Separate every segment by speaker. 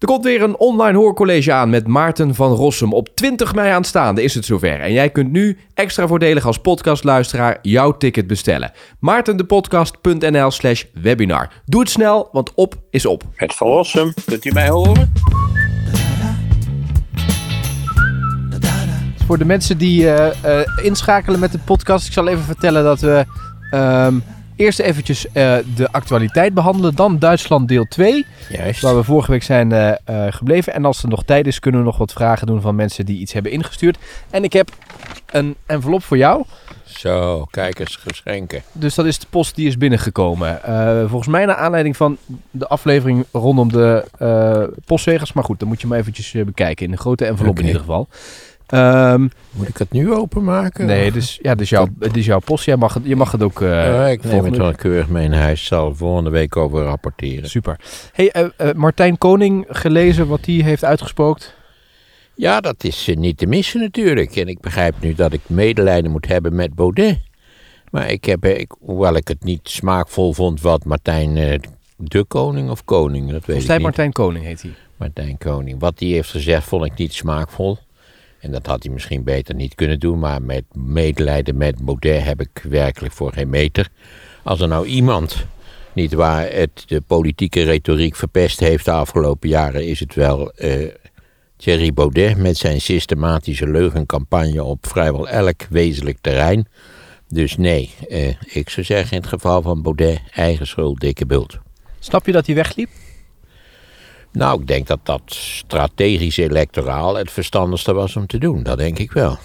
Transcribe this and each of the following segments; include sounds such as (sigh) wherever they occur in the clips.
Speaker 1: Er komt weer een online hoorcollege aan met Maarten van Rossum. Op 20 mei aanstaande is het zover. En jij kunt nu extra voordelig als podcastluisteraar jouw ticket bestellen. maartendepodcast.nl slash webinar. Doe het snel, want op is op.
Speaker 2: Het van Rossum, kunt u mij horen?
Speaker 3: Voor de mensen die eh, eh, inschakelen met de podcast, ik zal even vertellen dat we ehm, eerst eventjes eh, de actualiteit behandelen, dan Duitsland deel 2,
Speaker 2: Juist.
Speaker 3: waar we vorige week zijn eh, eh, gebleven. En als er nog tijd is, kunnen we nog wat vragen doen van mensen die iets hebben ingestuurd. En ik heb een envelop voor jou,
Speaker 2: Zo, kijk eens, geschenken.
Speaker 3: dus dat is de post die is binnengekomen. Volgens mij naar aanleiding van de aflevering rondom de postzegels, maar goed, dan moet je maar eventjes bekijken in een grote envelop in ieder geval. Ehm,
Speaker 2: Moet ik het nu openmaken?
Speaker 3: Nee, dus, ja, dus, jouw, het is jouw post. Jij mag het, je mag het ook.
Speaker 2: Ja, ik neem het wel keurig mee naar huis. Zal volgende week over rapporteren.
Speaker 3: Super. Hey, eh, eh, Martijn Koning gelezen wat hij heeft uitgespookt.
Speaker 2: Ja, dat is niet te missen natuurlijk. En ik begrijp nu dat ik medelijden moet hebben met Baudet. Maar ik heb, ik, hoewel ik het niet smaakvol vond wat Martijn de Koning of Koning, dat weet
Speaker 3: Volgens
Speaker 2: ik niet.
Speaker 3: Martijn Koning heet hij.
Speaker 2: Martijn Koning. Wat hij heeft gezegd vond ik niet smaakvol. En dat had hij misschien beter niet kunnen doen. Maar met medelijden met Baudet heb ik werkelijk voor geen meter. Als er nou iemand, niet waar, het de politieke retoriek verpest heeft de afgelopen jaren, is het wel eh, Thierry Baudet met zijn systematische leugencampagne op vrijwel elk wezenlijk terrein. Dus nee, eh, ik zou zeggen in het geval van Baudet, eigen schuld, dikke bult.
Speaker 3: Snap je dat hij wegliep?
Speaker 2: Nou, ik denk dat dat strategisch electoraal het verstandigste was om te doen. Dat denk ik wel.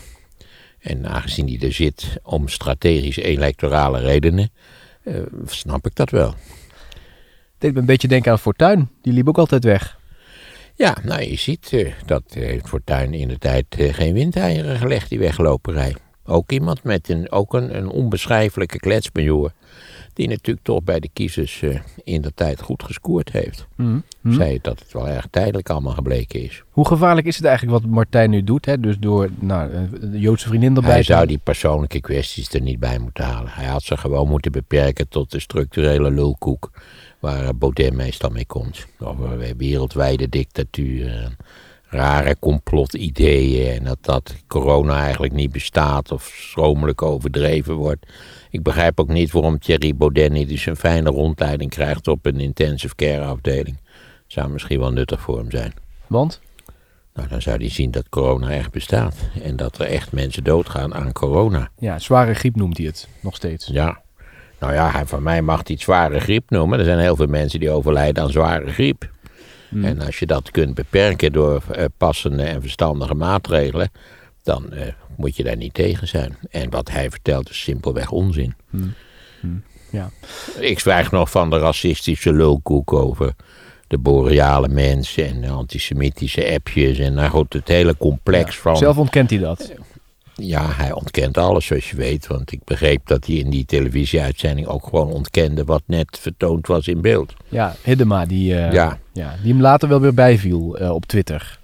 Speaker 2: En aangezien hij er zit om strategisch electorale redenen, eh, snap ik dat wel.
Speaker 3: Deed me een beetje denken aan Fortuyn. Die liep ook altijd weg.
Speaker 2: Ja, nou je ziet eh, dat eh Fortuyn in de tijd eh, geen windeieren gelegd, die wegloperij. Ook iemand met een, ook een, een onbeschrijfelijke kletsmajor. Die natuurlijk toch bij de kiezers eh, in de tijd goed gescoord heeft.
Speaker 3: Hm.
Speaker 2: Zei dat het wel erg tijdelijk allemaal gebleken is.
Speaker 3: Hoe gevaarlijk is het eigenlijk wat Martijn nu doet? Hè? Dus door nou, eh, de Joodse vriendin erbij
Speaker 2: Hij zou die persoonlijke kwesties er niet bij moeten halen. Hij had ze gewoon moeten beperken tot de structurele lulkoek waar Baudet meestal mee komt. Eh, wereldwijde dictatuur, rare complotideeën en dat, dat corona eigenlijk niet bestaat of schromelijk overdreven wordt. Ik begrijp ook niet waarom Thierry Baudet niet eens een fijne rondleiding krijgt op een intensive care afdeling. Zou misschien wel nuttig voor hem zijn.
Speaker 3: Want?
Speaker 2: Nou, dan zou hij zien dat corona echt bestaat. En dat er echt mensen doodgaan aan corona.
Speaker 3: Ja, zware griep noemt hij het nog steeds.
Speaker 2: Ja. Nou ja, hij- van mij mag hij het zware griep noemen. Er zijn heel veel mensen die overlijden aan zware griep. En als je dat kunt beperken door eh, passende en verstandige maatregelen, dan eh, moet je daar niet tegen zijn. En wat hij vertelt is simpelweg onzin.
Speaker 3: Ja.
Speaker 2: Ik zwijg nog van de racistische lulkoek over de boreale mensen en de antisemitische appjes. En nou goed, het hele complex van...
Speaker 3: Zelf ontkent hij dat.
Speaker 2: Ja, hij ontkent alles zoals je weet. Want ik begreep dat hij in die televisieuitzending ook gewoon ontkende wat net vertoond was in beeld.
Speaker 3: Ja, Hiddema, die,
Speaker 2: Ja.
Speaker 3: ja, die hem later wel weer bijviel eh, op Twitter.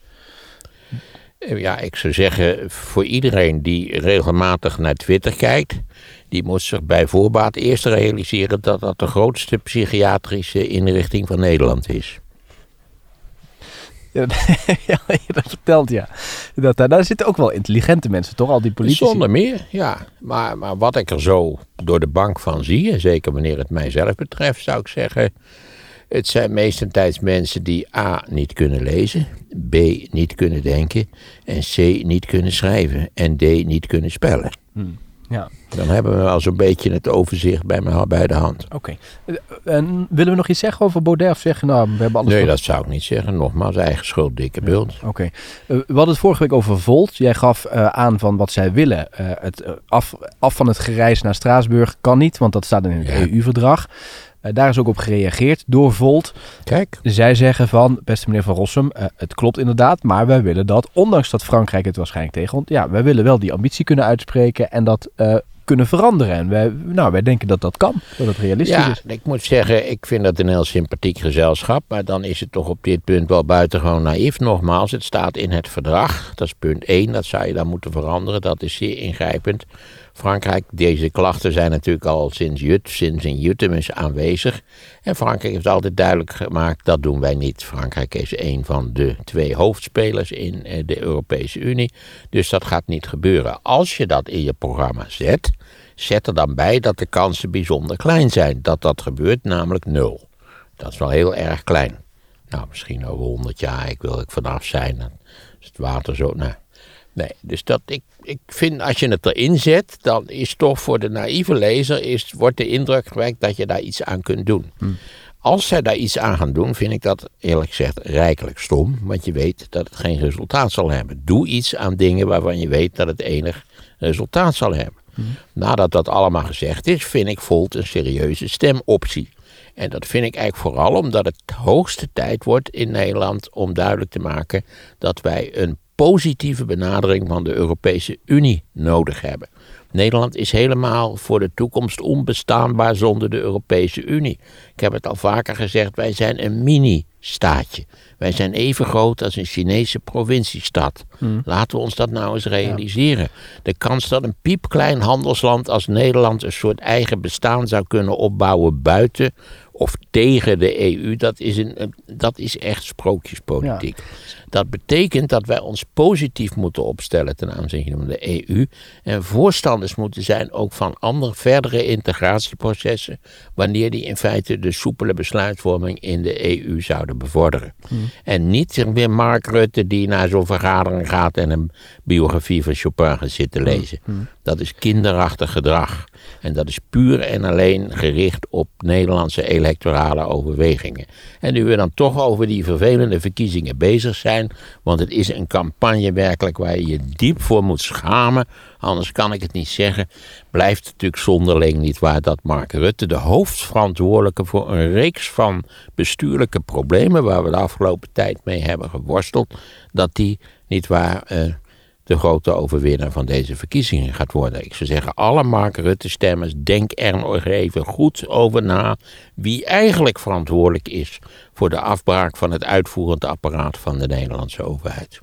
Speaker 2: Eh, Ja, ik zou zeggen, voor iedereen die regelmatig naar Twitter kijkt, die moet zich bij voorbaat eerst realiseren dat dat de grootste psychiatrische inrichting van Nederland is. (laughs)
Speaker 3: Ja, dat vertelt, ja. Dat, daar, daar zitten ook wel intelligente mensen, toch? Al die politici.
Speaker 2: Zonder meer, ja. Maar, maar wat ik er zo door de bank van zie, en zeker wanneer het mijzelf betreft, zou ik zeggen. Het zijn meestentijds mensen die A. niet kunnen lezen, B. niet kunnen denken, en C. niet kunnen schrijven, en D. niet kunnen spellen.
Speaker 3: Ja,
Speaker 2: Dan hebben we al zo'n beetje het overzicht bij, me, bij de hand.
Speaker 3: oké. Eh, En willen we nog iets zeggen over Baudet? Of zeggen, nou, we hebben alles...
Speaker 2: Nee, dat zou ik niet zeggen. Nogmaals, eigen schuld, dikke bult.
Speaker 3: Oké. Eh, we hadden het vorige week over Volt. Jij gaf eh, aan van wat zij willen. Het, af, af van het gereis naar Straatsburg kan niet, want dat staat in het
Speaker 2: Ja.
Speaker 3: EU-verdrag. Eh, daar is ook op gereageerd door Volt.
Speaker 2: Kijk,
Speaker 3: Zij zeggen van, beste meneer Van Rossum, eh, het klopt inderdaad, maar wij willen dat, ondanks dat Frankrijk het waarschijnlijk tegen, ja, wij willen wel die ambitie kunnen uitspreken en dat eh, kunnen veranderen. En wij, nou, wij denken dat dat kan, dat het realistisch
Speaker 2: ja,
Speaker 3: is.
Speaker 2: ik moet zeggen, ik vind dat een heel sympathiek gezelschap. Maar dan is het toch op dit punt wel buitengewoon naïef. Nogmaals, het staat in het verdrag. Dat is punt 1, dat zou je dan moeten veranderen. Dat is zeer ingrijpend. Frankrijk, deze klachten zijn natuurlijk al sinds, Jut, sinds in Juttemus aanwezig. En Frankrijk heeft altijd duidelijk gemaakt, dat doen wij niet. Frankrijk is een van de twee hoofdspelers in eh, de Europese Unie. Dus dat gaat niet gebeuren. Als je dat in je programma zet, zet er dan bij dat de kansen bijzonder klein zijn. Dat dat gebeurt, namelijk nul. Dat is wel heel erg klein. Nou, misschien over 100 jaar, ik wil ik vanaf zijn. Dan is het water zo. Nou, nee, dus dat, ik, ik vind als je het erin zet, dan is toch voor de naïeve lezer, is, wordt de indruk gewekt dat je daar iets aan kunt doen. Als zij daar iets aan gaan doen, vind ik dat eerlijk gezegd rijkelijk stom. Want je weet dat het geen resultaat zal hebben. Doe iets aan dingen waarvan je weet dat het enig resultaat zal hebben. Nadat dat allemaal gezegd is, vind ik Volt een serieuze stemoptie. En dat vind ik eigenlijk vooral omdat het hoogste tijd wordt in Nederland om duidelijk te maken dat wij een positieve benadering van de Europese Unie nodig hebben. Nederland is helemaal voor de toekomst onbestaanbaar zonder de Europese Unie. Ik heb het al vaker gezegd, wij zijn een mini-staatje. Wij zijn even groot als een Chinese provinciestad. Laten we ons dat nou eens realiseren. De kans dat een piepklein handelsland als Nederland een soort eigen bestaan zou kunnen opbouwen buiten of tegen de EU, dat is, een, dat is echt sprookjespolitiek. Dat betekent dat wij ons positief moeten opstellen ten aanzien van de EU en voorstanders moeten zijn ook van andere verdere integratieprocessen, wanneer die in feite de soepele besluitvorming in de EU zouden bevorderen. En niet weer Mark Rutte die naar zo'n vergadering gaat en een biografie van Chopin gaat zitten lezen. Dat is kinderachtig gedrag. En dat is puur en alleen gericht op Nederlandse electorale overwegingen. En nu we dan toch over die vervelende verkiezingen bezig zijn, want het is een campagne werkelijk waar je je diep voor moet schamen, anders kan ik het niet zeggen, blijft natuurlijk zonderling niet waar dat Mark Rutte, de hoofdverantwoordelijke voor een reeks van bestuurlijke problemen waar we de afgelopen tijd mee hebben geworsteld, dat die niet waar. Uh, de grote overwinnaar van deze verkiezingen gaat worden. Ik zou zeggen, alle Mark Rutte-stemmers, denk er nog even goed over na wie eigenlijk verantwoordelijk is voor de afbraak van het uitvoerend apparaat van de Nederlandse overheid.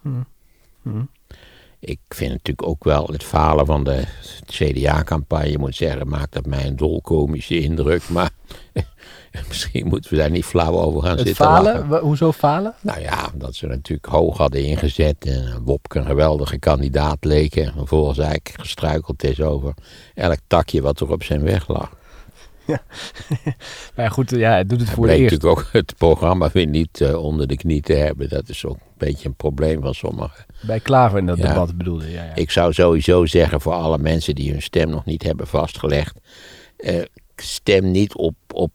Speaker 3: Hmm. Hmm.
Speaker 2: Ik vind natuurlijk ook wel het falen van de CDA-campagne, moet zeggen, maakt op mij een dolkomische indruk. Maar (laughs) misschien moeten we daar niet flauw over gaan
Speaker 3: het
Speaker 2: zitten
Speaker 3: falen?
Speaker 2: lachen.
Speaker 3: Hoezo falen?
Speaker 2: Nou ja, dat ze natuurlijk hoog hadden ingezet en Wopke een geweldige kandidaat leek. En vervolgens eigenlijk gestruikeld is over elk takje wat er op zijn weg lag. (laughs)
Speaker 3: Maar ja, goed, ja, hij doet het voor de eerst.
Speaker 2: natuurlijk ook het programma weer niet eh, onder de knie te hebben. Dat is ook een beetje een probleem van sommigen.
Speaker 3: Bij Klaver in dat
Speaker 2: Ja.
Speaker 3: debat bedoelde. Ja, ja.
Speaker 2: Ik zou sowieso zeggen voor alle mensen die hun stem nog niet hebben vastgelegd. eh, stem niet op, op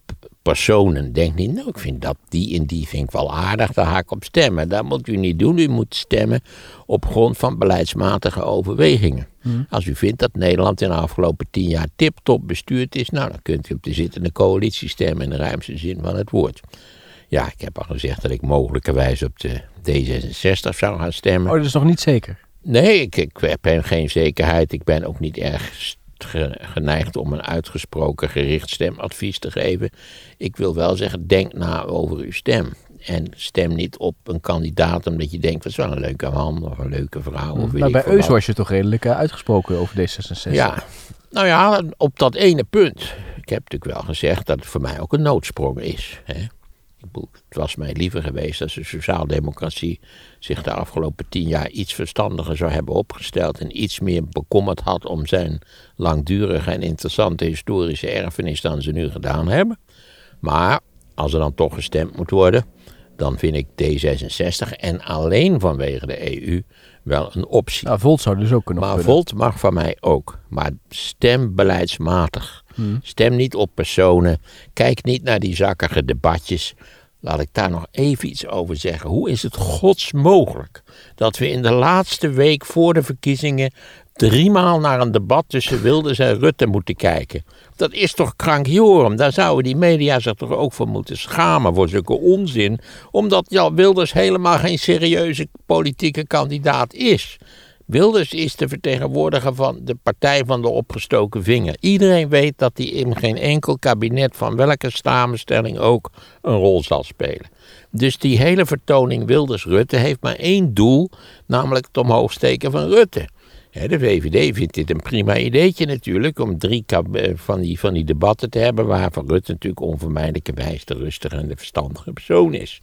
Speaker 2: personen. Denk niet, nou ik vind dat die en die vind ik wel aardig, daar ga ik op stemmen. Dat moet u niet doen. U moet stemmen op grond van beleidsmatige overwegingen. Als u vindt dat Nederland in de afgelopen tien jaar tip-top bestuurd is, nou dan kunt u op de zittende coalitie stemmen in de ruimste zin van het woord. Ja, ik heb al gezegd dat ik mogelijkerwijs op de D66 zou gaan stemmen.
Speaker 3: Oh, dat is nog niet zeker.
Speaker 2: Nee, ik, ik heb geen zekerheid. Ik ben ook niet erg geneigd om een uitgesproken gericht stemadvies te geven. Ik wil wel zeggen, denk na over uw stem. En stem niet op een kandidaat omdat je denkt, dat is wel een leuke man of een leuke vrouw. Of weet
Speaker 3: Maar bij Eus was je toch redelijk eh, uitgesproken over D66.
Speaker 2: Ja, nou ja, op dat ene punt. Ik heb natuurlijk wel gezegd dat het voor mij ook een noodsprong is. Hè? Het was mij liever geweest als de sociaaldemocratie zich de afgelopen tien jaar iets verstandiger zou hebben opgesteld en iets meer bekommerd had om zijn langdurige en interessante historische erfenis dan ze nu gedaan hebben. Maar als er dan toch gestemd moet worden, dan vind ik D66 en alleen vanwege de EU wel een optie.
Speaker 3: Nou, Volt zou dus ook kunnen.
Speaker 2: Maar. Volt mag van mij ook. Maar stem beleidsmatig. Stem niet op personen. Kijk niet naar die zakkige debatjes. Laat ik daar nog even iets over zeggen. Hoe is het gods mogelijk dat we in de laatste week voor de verkiezingen driemaal naar een debat tussen Wilders en Rutte moeten kijken? Dat is toch krankjorum? Daar zouden die media zich toch ook voor moeten schamen voor zulke onzin. Omdat ja, Wilders helemaal geen serieuze politieke kandidaat is. Wilders is de vertegenwoordiger van de partij van de opgestoken vinger. Iedereen weet dat hij in geen enkel kabinet van welke samenstelling ook een rol zal spelen. Dus die hele vertoning Wilders-Rutte heeft maar één doel, namelijk het omhoog steken van Rutte. De VVD vindt dit een prima ideetje natuurlijk, om drie eh, van die, van die debatten te hebben, waarvan Rutte natuurlijk onvermijdelijkerwijs de rustige en de verstandige persoon is.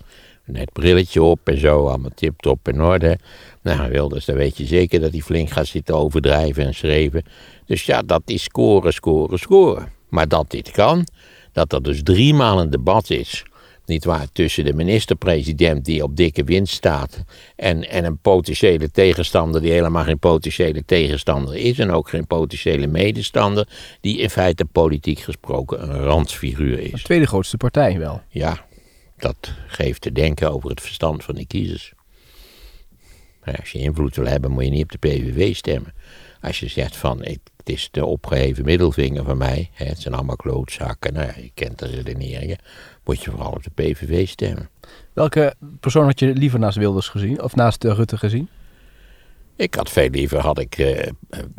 Speaker 2: Net brilletje op en zo, allemaal tip-top in orde. Nou, Wilders, dan weet je zeker dat hij flink gaat zitten overdrijven en schreven. Dus ja, dat is scoren, scoren, scoren. Maar dat dit kan, dat er dus drie maal een debat is, niet waar, tussen de minister-president die op dikke winst staat en, en een potentiële tegenstander die helemaal geen potentiële tegenstander is en ook geen potentiële medestander, die in feite politiek gesproken een randfiguur is.
Speaker 3: De tweede grootste partij wel.
Speaker 2: Ja, dat geeft te denken over het verstand van de kiezers. Maar als je invloed wil hebben, moet je niet op de PVV stemmen. Als je zegt van, ik, het is de opgeheven middelvinger van mij, hè, het zijn allemaal klootzakken, nou je kent de redeneringen, moet je vooral op de PVV stemmen.
Speaker 3: Welke persoon had je liever naast Wilders gezien? Of naast eh, Rutte gezien?
Speaker 2: Ik had veel liever, had ik eh,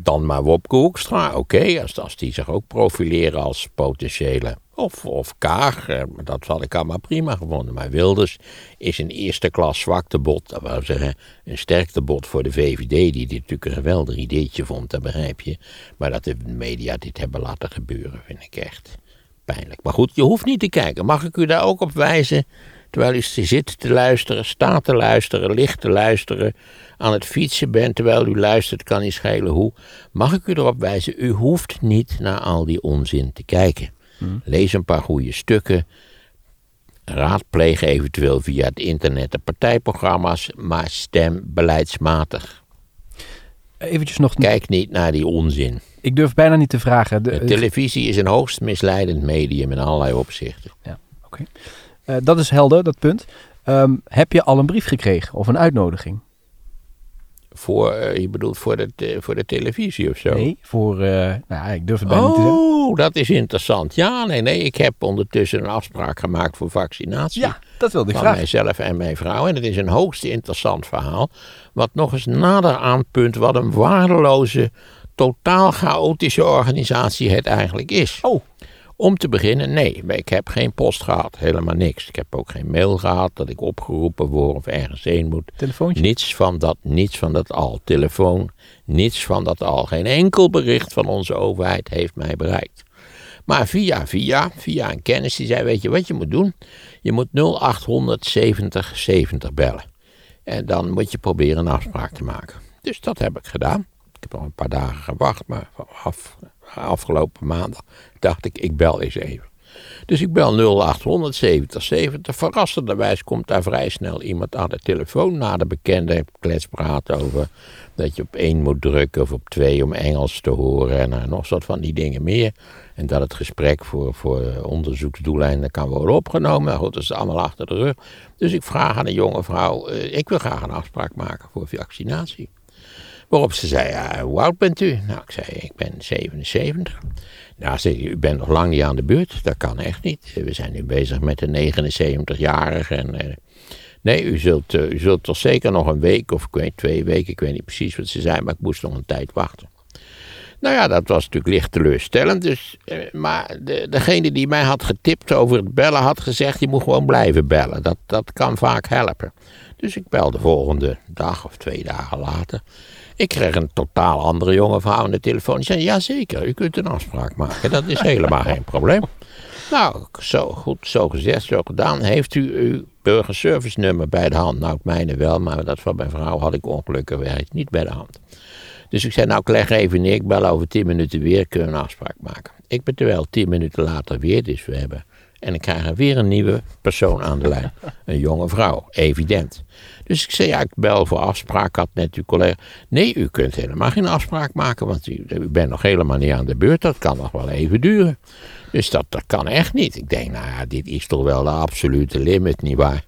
Speaker 2: dan maar Wopke Hoekstra. Oké, als, als die zich ook profileren als potentiële. Of, of Kaag, dat had ik allemaal prima gevonden. Maar Wilders is een eerste klas zwaktebod. Dat wil zeggen, een sterktebod voor de VVD, die dit natuurlijk een geweldig ideetje vond, dat begrijp je. Maar dat de media dit hebben laten gebeuren, vind ik echt pijnlijk. Maar goed, je hoeft niet te kijken. Mag ik u daar ook op wijzen? Terwijl u zit te luisteren, staat te luisteren, ligt te luisteren, aan het fietsen bent terwijl u luistert, kan niet schelen hoe. Mag ik u erop wijzen, u hoeft niet naar al die onzin te kijken. Lees een paar goede stukken. Raadpleeg eventueel via het internet de partijprogramma's, maar stem beleidsmatig.
Speaker 3: Eventjes nog,
Speaker 2: Kijk niet naar die onzin.
Speaker 3: ik durf bijna niet te vragen. De,
Speaker 2: De televisie is een hoogst misleidend medium in allerlei opzichten.
Speaker 3: Ja, oké. Eh, dat is helder, dat punt. Ehm, heb je al een brief gekregen of een uitnodiging?
Speaker 2: Voor, eh, je bedoelt voor de, voor de televisie of zo?
Speaker 3: Nee, voor... eh, nou, ik durf het bijna niet te zeggen.
Speaker 2: Oh, dat is interessant. Ja, nee, nee. Ik heb ondertussen een afspraak gemaakt voor vaccinatie.
Speaker 3: Ja, dat wilde ik
Speaker 2: van
Speaker 3: vragen.
Speaker 2: mijzelf en mijn vrouw. En het is een hoogst interessant verhaal. Wat nog eens nader aanpunt wat een waardeloze, totaal chaotische organisatie het eigenlijk is.
Speaker 3: Oh,
Speaker 2: Om te beginnen, nee, ik heb geen post gehad. Helemaal niks. Ik heb ook geen mail gehad dat ik opgeroepen word of ergens heen moet.
Speaker 3: telefoontje.
Speaker 2: Niets van dat, niets van dat al. Telefoon, niets van dat al. Geen enkel bericht van onze overheid heeft mij bereikt. Maar via, via, via een kennis die zei, weet je wat je moet doen? Je moet 0800 70 70 bellen. En dan moet je proberen een afspraak te maken. Dus dat heb ik gedaan. Ik heb nog een paar dagen gewacht, maar af, afgelopen maandag dacht ik, ik bel eens even. Dus ik bel 0800 70 70. Verrassenderwijs komt daar vrij snel iemand aan de telefoon na de bekende kletspraat over dat je op één moet drukken of op twee om Engels te horen en nog wat van die dingen meer. En dat het gesprek voor, voor onderzoeksdoeleinden kan worden opgenomen. Goed, dat is allemaal achter de rug. Dus ik vraag aan een jonge vrouw, eh, ik wil graag een afspraak maken voor vaccinatie. Waarop ze zei, ja, hoe oud bent u? Nou, ik zei, ik ben 77. Nou, zei ze, u bent nog lang niet aan de beurt. Dat kan echt niet. We zijn nu bezig met een 79-jarige. En, eh, nee, u zult, eh, u zult toch zeker nog een week of ik weet, twee weken, ik weet niet precies wat ze zei, maar ik moest nog een tijd wachten. Nou ja, dat was natuurlijk licht teleurstellend. Dus, eh, maar de, degene die mij had getipt over het bellen had gezegd: je moet gewoon blijven bellen. Dat, dat kan vaak helpen. Dus ik belde de volgende dag of twee dagen later. Ik kreeg een totaal andere jonge vrouw aan de telefoon. Die zei: Jazeker, u kunt een afspraak maken. Dat is helemaal geen probleem. Nou, zo goed, zo gezegd, zo gedaan. Heeft u uw burgerservice nummer bij de hand? Nou, het mijne wel, maar dat van mijn vrouw had ik ongelukkig niet bij de hand. Dus ik zei, nou, ik leg even neer, ik bel over tien minuten weer, kunnen we een afspraak maken. Ik ben terwijl tien minuten later weer, dus we hebben... En ik krijg er weer een nieuwe persoon aan de lijn. Een jonge vrouw, evident. Dus ik zei, ja, ik bel voor afspraak, ik had net uw collega... Nee, u kunt helemaal geen afspraak maken, want u, u bent nog helemaal niet aan de beurt. Dat kan nog wel even duren. Dus dat, dat kan echt niet. Ik denk, nou ja, dit is toch wel de absolute limit, nietwaar?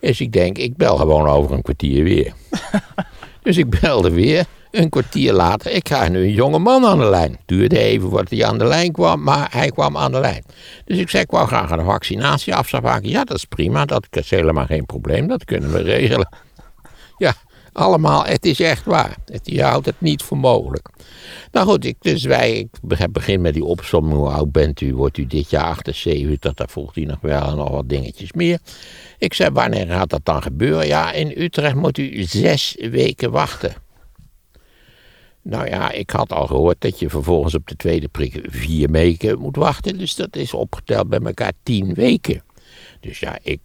Speaker 2: Dus ik denk, ik bel gewoon over een kwartier weer. (laughs) Dus ik belde weer. Een kwartier later, ik krijg nu een jonge man aan de lijn. Duurde even voordat hij aan de lijn kwam, maar hij kwam aan de lijn. Dus ik zei, ik wou graag een vaccinatieafspraak maken. Ja, dat is prima, dat is helemaal geen probleem, dat kunnen we regelen. Ja, allemaal, het is echt waar. Het, je houdt het niet voor mogelijk. Nou goed, ik, dus wij, ik begin met die opsomming. Hoe oud bent u? Wordt u dit jaar 78? Daar volgt hij nog wel en nog wat dingetjes meer. Ik zei, wanneer gaat dat dan gebeuren? Ja, in Utrecht moet u zes weken wachten. Nou ja, ik had al gehoord dat je vervolgens op de tweede prik vier weken moet wachten. Dus dat is opgeteld bij elkaar tien weken. Dus ja, ik,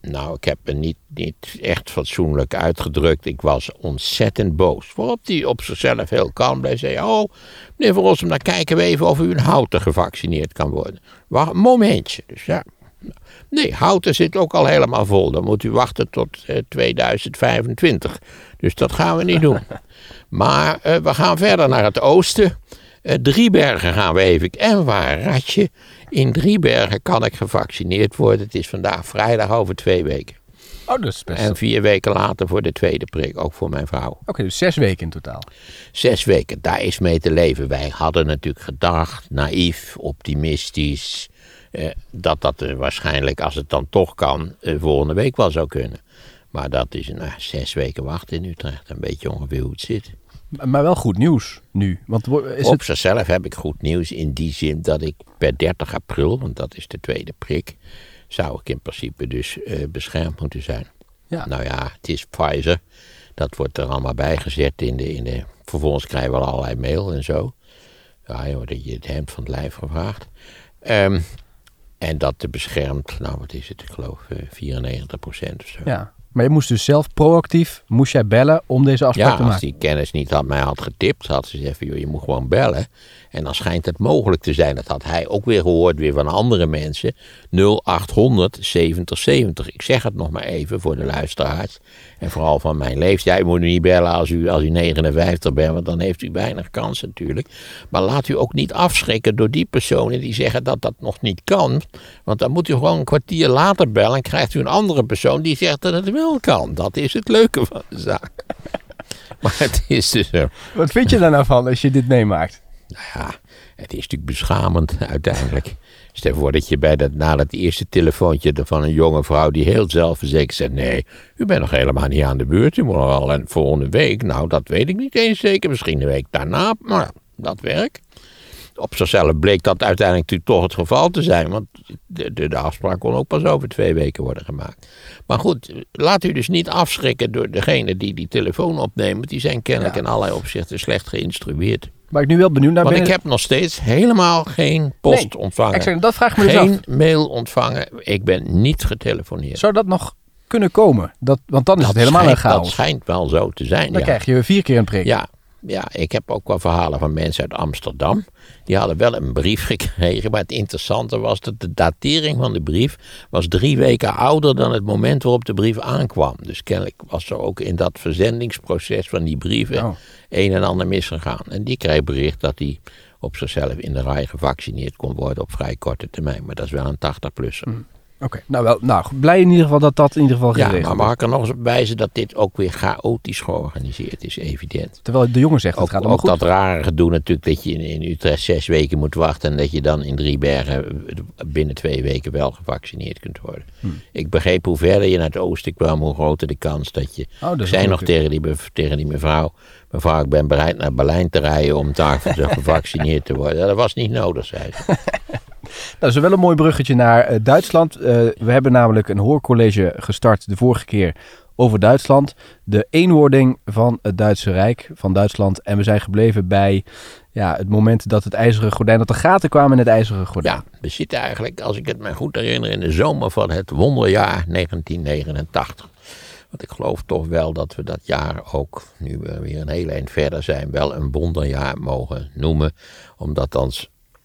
Speaker 2: nou, ik heb me niet, niet echt fatsoenlijk uitgedrukt. Ik was ontzettend boos. Waarop hij op zichzelf heel kalm bleef. Zei, oh, meneer Van Rossum, dan kijken we even of u in Houten gevaccineerd kan worden. Wacht een momentje. Dus ja, Nee, Houten zit ook al helemaal vol. Dan moet u wachten tot eh, 2025. Dus dat gaan we niet doen. (laughs) Maar eh, we gaan verder naar het oosten. Eh, Driebergen gaan we even. En waar, Ratje? In Driebergen kan ik gevaccineerd worden. Het is vandaag vrijdag over twee weken.
Speaker 3: Oh, dat is best...
Speaker 2: En vier weken later voor de tweede prik, ook voor mijn vrouw.
Speaker 3: Oké, dus zes weken in totaal.
Speaker 2: Zes weken, daar is mee te leven. Wij hadden natuurlijk gedacht, naïef, optimistisch, eh, dat dat eh, waarschijnlijk, als het dan toch kan, eh, volgende week wel zou kunnen. Maar dat is nou, zes weken wachten in Utrecht. Een beetje ongeveer hoe het zit.
Speaker 3: Maar wel goed nieuws nu. Want is
Speaker 2: Op
Speaker 3: het...
Speaker 2: zichzelf heb ik goed nieuws in die zin dat ik per 30 april, want dat is de tweede prik, zou ik in principe dus eh, beschermd moeten zijn.
Speaker 3: Ja.
Speaker 2: Nou ja, het is Pfizer. Dat wordt er allemaal bijgezet in de, in de... Vervolgens krijgen we allerlei mail en zo. Ja, joh, dat je het hemd van het lijf gevraagd. Ehm, en dat te beschermt, nou wat is het, ik geloof eh, 94 procent of zo.
Speaker 3: Ja. Maar je moest dus zelf proactief, moest jij bellen om deze afspraak
Speaker 2: Ja,
Speaker 3: te
Speaker 2: als
Speaker 3: maken.
Speaker 2: die kennis niet had, mij had getipt, had ze gezegd, van, joh, je moet gewoon bellen. En dan schijnt het mogelijk te zijn. Dat had hij ook weer gehoord, weer van andere mensen. 0800 70 70. Ik zeg het nog maar even voor de luisteraars. En vooral van mijn leeftijd. U moet u niet bellen als u, als u 59 bent, want dan heeft u weinig kans natuurlijk. Maar laat u ook niet afschrikken door die personen die zeggen dat dat nog niet kan. Want dan moet u gewoon een kwartier later bellen en krijgt u een andere persoon die zegt dat het wel kan. Dat is het leuke van de zaak. (laughs) Maar het is dus.
Speaker 3: Wat vind je daar nou van als je dit meemaakt?
Speaker 2: Nou ja, het is natuurlijk beschamend uiteindelijk. (laughs) Stel voor dat je bij dat, na dat eerste telefoontje van een jonge vrouw die heel zelfverzekerd zegt: Nee, u bent nog helemaal niet aan de beurt. U moet nog wel en volgende week. Nou, dat weet ik niet eens zeker. Misschien de week daarna. Maar dat werkt. Op zichzelf bleek dat uiteindelijk natuurlijk toch het geval te zijn. Want de, de, de afspraak kon ook pas over twee weken worden gemaakt. Maar goed, laat u dus niet afschrikken door degene die die telefoon opnemen. Die zijn kennelijk
Speaker 3: Ja.
Speaker 2: in allerlei opzichten slecht geïnstrueerd.
Speaker 3: Waar ik nu wel benieuwd naar
Speaker 2: Want
Speaker 3: ben...
Speaker 2: ik heb nog steeds helemaal geen post
Speaker 3: Nee,
Speaker 2: ontvangen.
Speaker 3: exact, dat vraag ik me dus
Speaker 2: geen mail ontvangen. Ik ben niet getelefoneerd.
Speaker 3: Zou dat nog kunnen komen? Dat, want dan is
Speaker 2: dat
Speaker 3: het helemaal
Speaker 2: schijnt,
Speaker 3: een
Speaker 2: Dat
Speaker 3: chaos.
Speaker 2: schijnt wel zo te zijn.
Speaker 3: Dan
Speaker 2: ja.
Speaker 3: krijg je vier keer een prik.
Speaker 2: Ja, ja, ik heb ook wel verhalen van mensen uit Amsterdam. Die hadden wel een brief (laughs) gekregen. Maar het interessante was dat de datering van de brief was drie weken ouder dan het moment waarop de brief aankwam. Dus kennelijk was er ook in dat verzendingsproces van die brieven
Speaker 3: Oh.
Speaker 2: een en ander misgegaan. En die kreeg bericht dat hij op zichzelf in de rij gevaccineerd kon worden op vrij korte termijn. Maar dat is wel een 80-plusser.
Speaker 3: Oké, nou wel, nou blij in ieder geval dat dat in ieder geval
Speaker 2: Ja,
Speaker 3: geregeld
Speaker 2: maar mag
Speaker 3: is.
Speaker 2: ik er nog eens op wijzen dat dit ook weer chaotisch georganiseerd is, evident.
Speaker 3: Terwijl de jongen zegt, het
Speaker 2: Ook,
Speaker 3: gaat allemaal
Speaker 2: ook
Speaker 3: goed.
Speaker 2: dat rare gedoe natuurlijk dat je in, in Utrecht zes weken moet wachten en dat je dan in Driebergen binnen twee weken wel gevaccineerd kunt worden.
Speaker 3: Hm.
Speaker 2: Ik begreep hoe verder je naar het oosten kwam, hoe groter de kans dat je...
Speaker 3: Oh, dat is
Speaker 2: ik zei
Speaker 3: een
Speaker 2: nog tegen die, tegen die mevrouw, mevrouw ik ben bereid naar Berlijn te rijden om daar (laughs) gevaccineerd te worden. Ja, dat was niet nodig, zei ze. (laughs)
Speaker 3: Dat is wel een mooi bruggetje naar eh, Duitsland. Eh, we hebben namelijk een hoorcollege gestart de vorige keer over Duitsland. De eenwording van het Duitse Rijk, van Duitsland. En we zijn gebleven bij ja, het moment dat het ijzeren gordijn, dat er gaten kwamen in het ijzeren gordijn.
Speaker 2: Ja, we zitten eigenlijk, als ik het me goed herinner, in de zomer van het wonderjaar 1989. Want ik geloof toch wel dat we dat jaar ook, nu we weer een heel eind verder zijn, wel een wonderjaar mogen noemen. Omdat dan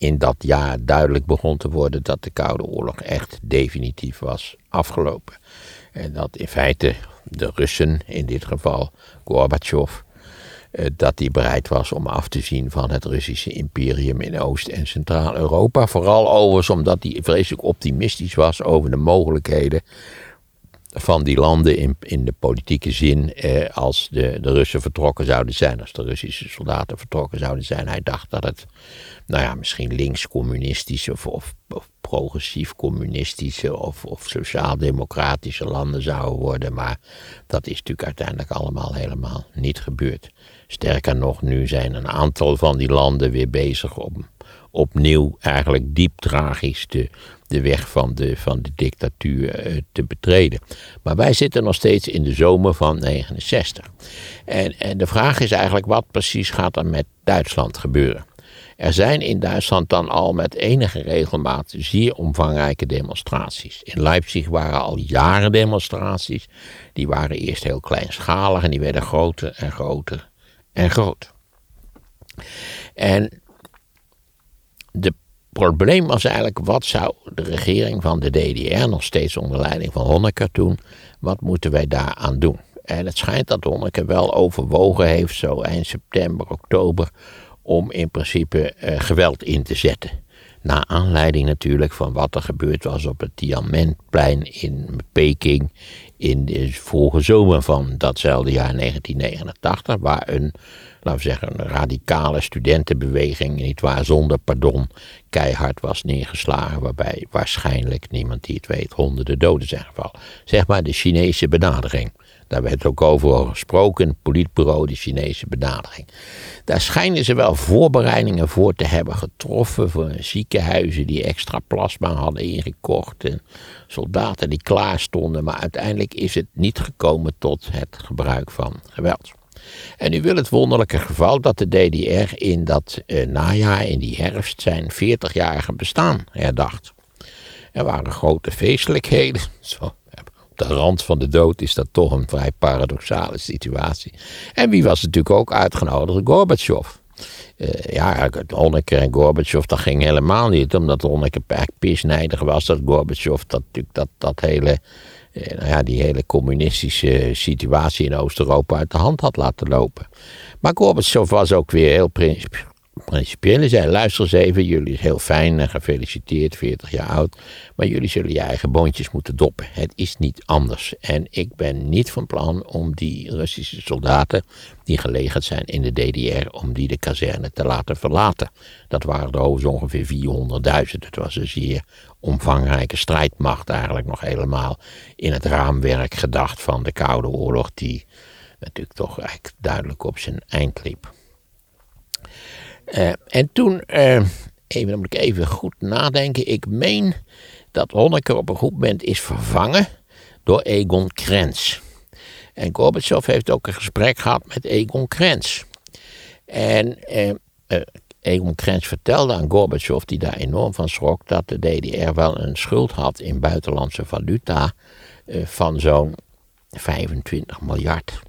Speaker 2: in dat jaar duidelijk begon te worden dat de Koude Oorlog echt definitief was afgelopen. En dat in feite de Russen, in dit geval Gorbachev, eh, dat hij bereid was om af te zien van het Russische imperium in Oost- en Centraal-Europa. Vooral overigens omdat hij vreselijk optimistisch was over de mogelijkheden van die landen in, in de politieke zin eh, als de, de Russen vertrokken zouden zijn, als de Russische soldaten vertrokken zouden zijn. Hij dacht dat het, nou ja, misschien links-communistische of, of, of progressief-communistische of, of sociaal-democratische landen zouden worden, maar dat is natuurlijk uiteindelijk allemaal helemaal niet gebeurd. Sterker nog, nu zijn een aantal van die landen weer bezig om, opnieuw eigenlijk diep tragisch de, de weg van de, van de dictatuur eh, te betreden. Maar wij zitten nog steeds in de zomer van 69. En, en de vraag is eigenlijk wat precies gaat er met Duitsland gebeuren. Er zijn in Duitsland dan al met enige regelmaat zeer omvangrijke demonstraties. In Leipzig waren al jaren demonstraties. Die waren eerst heel kleinschalig en die werden groter en groter en groter. En de probleem was eigenlijk, wat zou de regering van de DDR, nog steeds onder leiding van Honecker toen, wat moeten wij daaraan doen? En het schijnt dat Honecker wel overwogen heeft, zo eind september, oktober, om in principe uh, geweld in te zetten. Na aanleiding natuurlijk van wat er gebeurd was op het Tiananmenplein in Peking in de vorige zomer van datzelfde jaar 1989, waar een, laten we zeggen, een radicale studentenbeweging, niet waar, zonder pardon, keihard was neergeslagen, waarbij waarschijnlijk, niemand die het weet, honderden doden zijn gevallen. Zeg maar de Chinese benadering. Daar werd ook over gesproken, politbureau, de Chinese benadering. Daar schijnen ze wel voorbereidingen voor te hebben getroffen. Voor ziekenhuizen die extra plasma hadden ingekocht. En soldaten die klaar stonden. Maar uiteindelijk is het niet gekomen tot het gebruik van geweld. En nu wil het wonderlijke geval dat de DDR in dat eh, najaar, in die herfst, zijn 40-jarige bestaan herdacht. Er waren grote feestelijkheden. (laughs) Zo de rand van de dood is dat toch een vrij paradoxale situatie. En wie was natuurlijk ook uitgenodigd? Gorbachev. Uh, ja, Honecker en Gorbachev, dat ging helemaal niet, omdat Honecker pisnijdig was dat Gorbachev dat, dat, dat hele, nou ja, die hele communistische situatie in Oost-Europa uit de hand had laten lopen. Maar Gorbachev was ook weer heel principiële zei: luister eens even, jullie is heel fijn en gefeliciteerd, 40 jaar oud. Maar jullie zullen je eigen boontjes moeten doppen. Het is niet anders. En ik ben niet van plan om die Russische soldaten die gelegerd zijn in de DDR, om die de kazerne te laten verlaten. Dat waren er overigens ongeveer 400.000. Het was een zeer omvangrijke strijdmacht, eigenlijk nog helemaal in het raamwerk gedacht van de Koude Oorlog, die natuurlijk toch eigenlijk duidelijk op zijn eind liep. Uh, en toen, uh, even, dan moet ik even goed nadenken. Ik meen dat Honecker op een goed moment is vervangen door Egon Krenz. En Gorbachev heeft ook een gesprek gehad met Egon Krenz. En uh, Egon Krenz vertelde aan Gorbachev, die daar enorm van schrok, dat de DDR wel een schuld had in buitenlandse valuta van zo'n 25 miljard.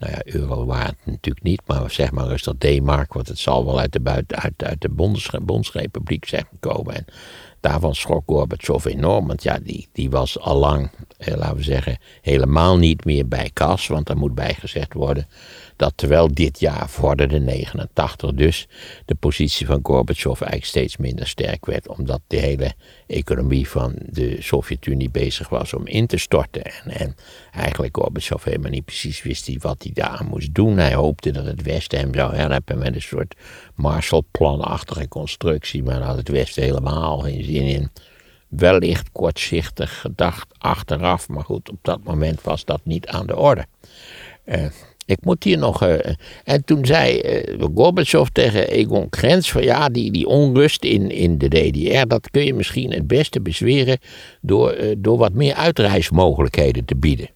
Speaker 2: Nou ja, euro waard natuurlijk niet, maar zeg maar dat D-mark, want het zal wel uit de, buiten, uit, uit de Bondsrepubliek zijn gekomen. En daarvan schrok Gorbachev enorm, want ja, die, die was allang, eh, laten we zeggen, helemaal niet meer bij kas. Want er moet bijgezegd worden dat terwijl dit jaar vorderde 89 dus de positie van Gorbachev eigenlijk steeds minder sterk werd, omdat de hele economie van de Sovjet-Unie bezig was om in te storten. En, en eigenlijk Gorbachev helemaal niet precies wist wat hij daar moest doen. Hij hoopte dat het Westen hem zou helpen met een soort Marshallplanachtige constructie, maar daar had het Westen helemaal geen zin in. Wellicht kortzichtig gedacht achteraf, maar goed, op dat moment was dat niet aan de orde. Uh, ik moet hier nog. Uh, en toen zei uh, Gorbachev tegen Egon Krenz: van ja, die, die onrust in, in de DDR, dat kun je misschien het beste bezweren door, uh, door wat meer uitreismogelijkheden te bieden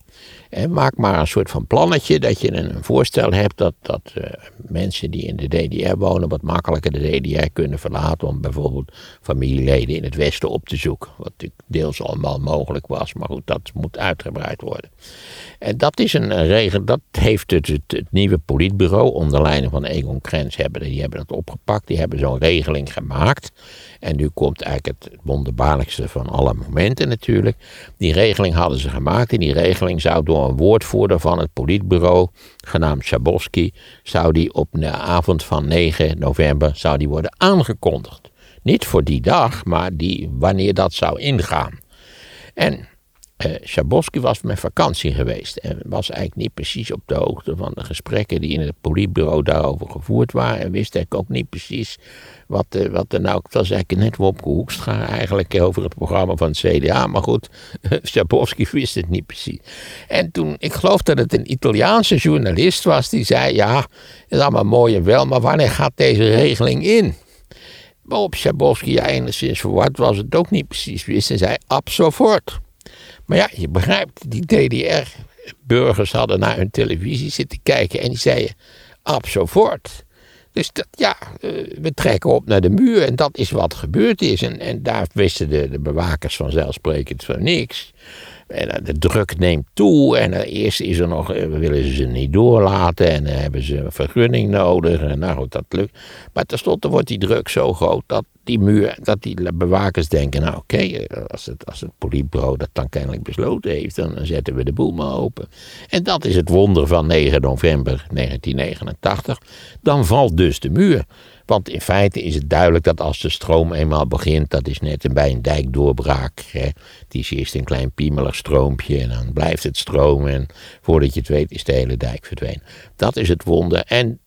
Speaker 2: maak maar een soort van plannetje dat je een, voorstel hebt dat, dat uh, mensen die in de DDR wonen wat makkelijker de DDR kunnen verlaten om bijvoorbeeld familieleden in het Westen op te zoeken. Wat natuurlijk deels allemaal mogelijk was, maar goed, dat moet uitgebreid worden. En dat is een regel, dat heeft het, het, nieuwe politbureau onder leiding van Egon Krenz, hebben, die hebben dat opgepakt, die hebben zo'n regeling gemaakt. En nu komt eigenlijk het wonderbaarlijkste van alle momenten natuurlijk. Die regeling hadden ze gemaakt en die regeling zou door een woordvoerder van het politbureau, genaamd Schabowski, zou die op de avond van 9 november zou die worden aangekondigd. Niet voor die dag, maar die, wanneer dat zou ingaan. En uh, Schabowski was met vakantie geweest en was eigenlijk niet precies op de hoogte van de gesprekken die in het politbureau daarover gevoerd waren. En wist eigenlijk ook niet precies wat, uh, wat er nou, dat was eigenlijk net Wopke Hoekstra eigenlijk over het programma van het CDA. Maar goed, (laughs) Schabowski wist het niet precies. En toen, ik geloof dat het een Italiaanse journalist was die zei, ja, het is allemaal mooi en wel, maar wanneer gaat deze regeling in? Waarop Schabowski enigszins verward was het ook niet precies wist en zei absolvoort. Maar ja, je begrijpt, die DDR-burgers hadden naar hun televisie zitten kijken en die zeiden absolvoort. Dus dat, ja, eh, we trekken op naar de muur en dat is wat gebeurd is. En, en daar wisten de, de bewakers vanzelfsprekend van niks. En eh, de druk neemt toe. En uh, eerst is er nog, uh, willen ze ze niet doorlaten. En hebben ze een vergunning nodig. En nou goed, dat lukt. Maar tenslotte wordt die druk zo groot dat die muur, dat die bewakers denken: nou oké, als, het, als het politiebureau dat dan kennelijk besloten heeft, dan zetten we de boel maar open. En dat is het wonder van 9 november 1989. Dan valt dus de muur. Want in feite is het duidelijk dat als de stroom eenmaal begint, dat is net bij een dijkdoorbraak. Hè. Die is eerst een klein piemelig stroompje en dan blijft het stromen. En voordat je het weet is de hele dijk verdwenen. Dat is het wonder. En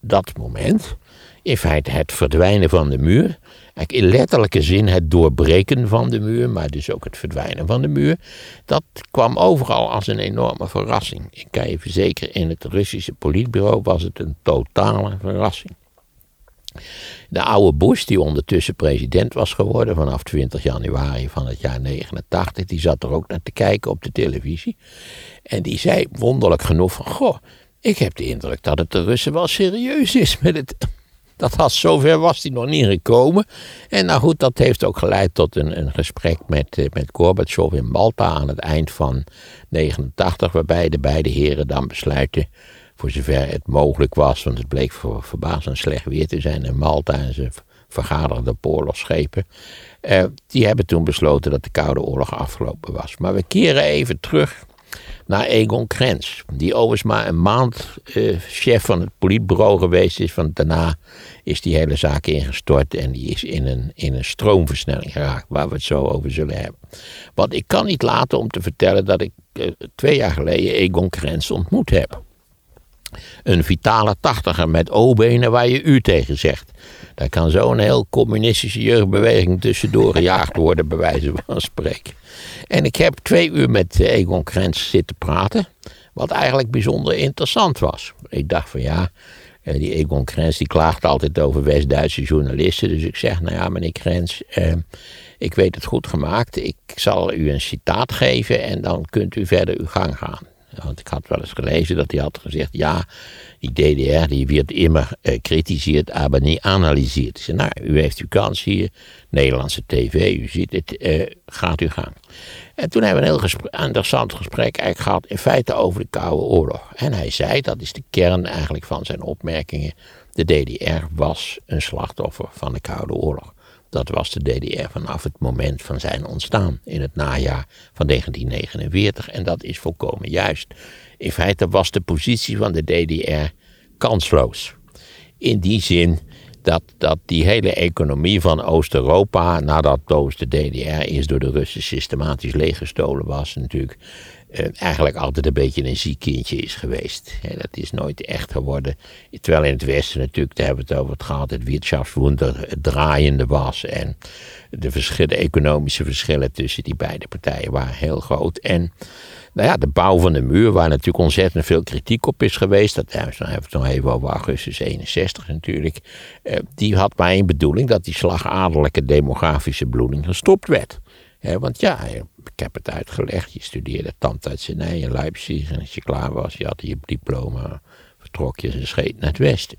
Speaker 2: dat moment, in feite het verdwijnen van de muur. In letterlijke zin het doorbreken van de muur, maar dus ook het verdwijnen van de muur. Dat kwam overal als een enorme verrassing. Ik kan je verzekeren, in het Russische politbureau was het een totale verrassing. De oude Bush, die ondertussen president was geworden vanaf 20 januari van het jaar 89, die zat er ook naar te kijken op de televisie. En die zei wonderlijk genoeg van, goh, ik heb de indruk dat het de Russen wel serieus is met het... (laughs) Dat had zover was hij nog niet gekomen. En nou goed, dat heeft ook geleid tot een, een gesprek met, eh, met Gorbachev in Malta aan het eind van 89, waarbij de beide heren dan besluiten voor zover het mogelijk was, want het bleek voor verbazend slecht weer te zijn in Malta en ze vergaderden oorlogsschepen. Uh, die hebben toen besloten dat de Koude Oorlog afgelopen was. Maar we keren even terug naar Egon Krenz, die overigens maar een maand uh, chef van het politbureau geweest is. Want daarna is die hele zaak ingestort en die is in een, in een stroomversnelling geraakt, waar we het zo over zullen hebben. Want ik kan niet laten om te vertellen dat ik uh, twee jaar geleden Egon Krenz ontmoet heb. Een vitale tachtiger met O-benen waar je u tegen zegt. Daar kan zo'n heel communistische jeugdbeweging tussendoor gejaagd worden, bij wijze van spreken. En ik heb twee uur met Egon Krenz zitten praten, wat eigenlijk bijzonder interessant was. Ik dacht van ja, eh, die Egon Krenz die klaagt altijd over West-Duitse journalisten. Dus ik zeg, nou ja, meneer Krenz, eh, ik weet het goed gemaakt. Ik zal u een citaat geven en dan kunt u verder uw gang gaan. Want ik had wel eens gelezen dat hij had gezegd: ja, die DDR die werd immer uh, kritiseerd, maar niet analyseerd. Ik zei: Nou, u heeft uw kans hier, Nederlandse TV, u ziet het, uh, gaat u gaan. En toen hebben we een heel interessant gesprek eigenlijk gehad, in feite over de Koude Oorlog. En hij zei: dat is de kern eigenlijk van zijn opmerkingen. De DDR was een slachtoffer van de Koude Oorlog. Dat was de DDR vanaf het moment van zijn ontstaan in het najaar van 1949. En dat is volkomen juist. In feite was de positie van de DDR kansloos. In die zin dat, dat die hele economie van Oost-Europa, nadat Oost de DDR eerst door de Russen systematisch leeggestolen was, natuurlijk eigenlijk altijd een beetje een ziek kindje is geweest. dat is nooit echt geworden. Terwijl in het Westen natuurlijk, daar hebben we het over het gehad, het Wirtschaftswunder draaiende was. En de, verschillen, economische verschillen tussen die beide partijen waren heel groot. En nou ja, de bouw van de muur, waar natuurlijk ontzettend veel kritiek op is geweest. Dat hebben we het nog even over augustus 61 natuurlijk. Uh, die had maar één bedoeling, dat die slagadelijke demografische bloeding gestopt werd want ja, ik heb het uitgelegd. Je studeerde tandartsenij in Leipzig. En als je klaar was, je had je diploma, vertrok je en scheet naar het westen.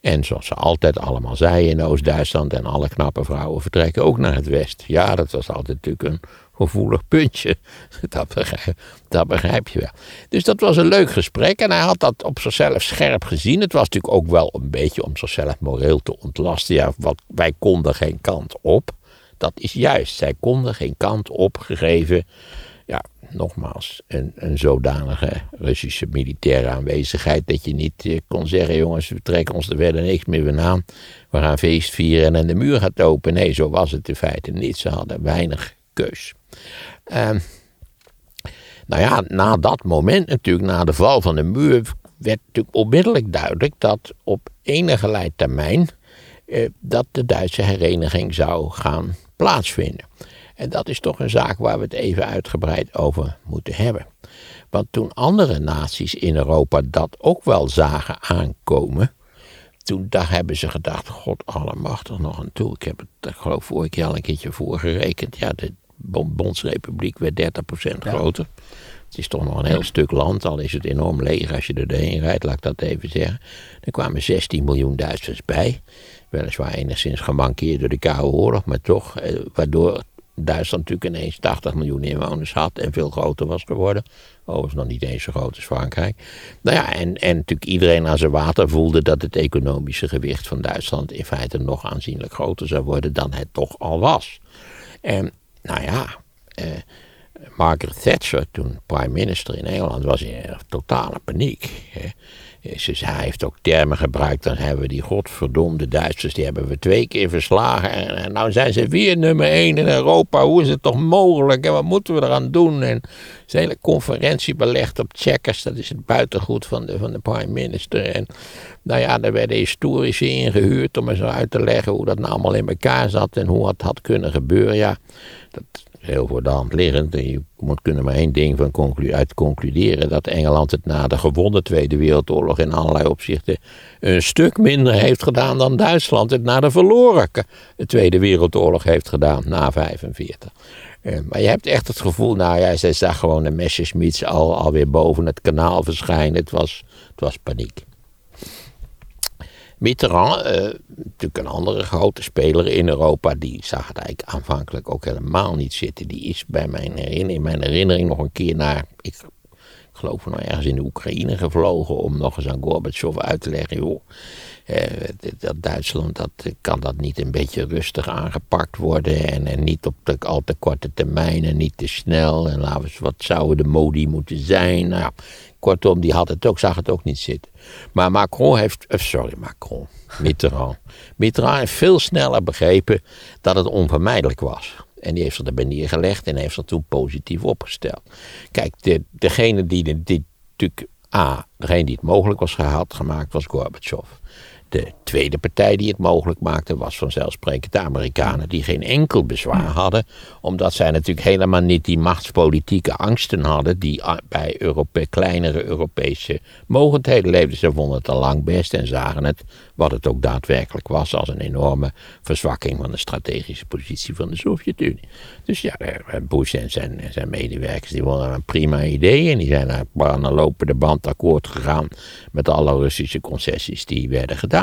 Speaker 2: En zoals ze altijd allemaal zeiden in Oost-Duitsland, en alle knappe vrouwen vertrekken ook naar het westen. Ja, dat was altijd natuurlijk een gevoelig puntje. (laughs) Dat begrijp, dat begrijp je wel. Dus dat was een leuk gesprek en hij had dat op zichzelf scherp gezien. Het was natuurlijk ook wel een beetje om zichzelf moreel te ontlasten. Ja, wat, wij konden geen kant op. Dat is juist. Zij konden geen kant op gegeven. Ja, nogmaals, een, een zodanige Russische militaire aanwezigheid. dat je niet eh, kon zeggen: jongens, we trekken ons er verder niks meer van aan. We gaan feest vieren en de muur gaat open. Nee, zo was het in feite niet. Ze hadden weinig keus. Uh, nou ja, na dat moment, natuurlijk, na de val van de muur. werd natuurlijk onmiddellijk duidelijk dat op enige termijn. Eh, dat de Duitse hereniging zou gaan plaatsvinden. En dat is toch een zaak waar we het even uitgebreid over moeten hebben. Want toen andere naties in Europa dat ook wel zagen aankomen, toen daar hebben ze gedacht, god allemachtig nog aan toe. Ik heb het, ik geloof vorige keer al een keertje voorgerekend. Ja, de Bondsrepubliek werd 30% groter. Het is toch nog een heel stuk land, al is het enorm leeg als je er doorheen rijdt, laat ik dat even zeggen. Er kwamen 16 miljoen Duitsers bij. Weliswaar enigszins gemankeerd door de Koude Oorlog, maar toch, eh, waardoor Duitsland natuurlijk ineens 80 miljoen inwoners had en veel groter was geworden. Overigens nog niet eens zo groot als Frankrijk. Nou ja, en, en natuurlijk iedereen aan zijn water voelde dat het economische gewicht van Duitsland in feite nog aanzienlijk groter zou worden dan het toch al was. En nou ja, eh, Margaret Thatcher, toen prime minister in Engeland, was in totale paniek. Hè. Ze, hij heeft ook termen gebruikt, dan hebben we die godverdomde Duitsers, die hebben we twee keer verslagen. En, nou zijn ze weer nummer één in Europa, hoe is het toch mogelijk en wat moeten we eraan doen? En zijn hele conferentie belegd op checkers, dat is het buitengoed van de, van de prime minister. En nou ja, daar werden historici ingehuurd om eens uit te leggen hoe dat nou allemaal in elkaar zat en hoe het had kunnen gebeuren. Ja, dat heel voor de hand liggend. En je moet kunnen maar één ding van uit concluderen: dat Engeland het na de gewonnen Tweede Wereldoorlog in allerlei opzichten een stuk minder heeft gedaan dan Duitsland het na de verloren Tweede Wereldoorlog heeft gedaan, na 45. Uh, maar je hebt echt het gevoel, nou ja, zij zag gewoon de Messerschmitts al, alweer boven het kanaal verschijnen. Het was, het was paniek. Mitterrand, uh, natuurlijk een andere grote speler in Europa, die zag het eigenlijk aanvankelijk ook helemaal niet zitten. Die is bij mijn herinnering, in mijn herinnering nog een keer naar, ik geloof nog ergens in de Oekraïne gevlogen om nog eens aan Gorbachev uit te leggen, joh, eh, dat Duitsland, dat, kan dat niet een beetje rustig aangepakt worden en, en niet op de al te korte termijn en niet te snel en laten we eens, wat zouden de modi moeten zijn, nou Kortom, die had het ook, zag het ook niet zitten. Maar Macron heeft, eh, sorry Macron, (laughs) Mitterrand. Mitterrand heeft veel sneller begrepen dat het onvermijdelijk was. En die heeft zich erbij neergelegd en heeft zich toen positief opgesteld. Kijk, de, degene die, die natuurlijk, A, degene die het mogelijk was gehad, gemaakt, was Gorbachev. De tweede partij die het mogelijk maakte was vanzelfsprekend de Amerikanen, die geen enkel bezwaar hadden, omdat zij natuurlijk helemaal niet die machtspolitieke angsten hadden die bij Europe kleinere Europese mogendheden leefden. Ze vonden het al lang best en zagen het, wat het ook daadwerkelijk was, als een enorme verzwakking van de strategische positie van de Sovjet-Unie. Dus ja, Bush en zijn, zijn medewerkers die vonden een prima idee en die zijn naar een lopende band akkoord gegaan met alle Russische concessies die werden gedaan.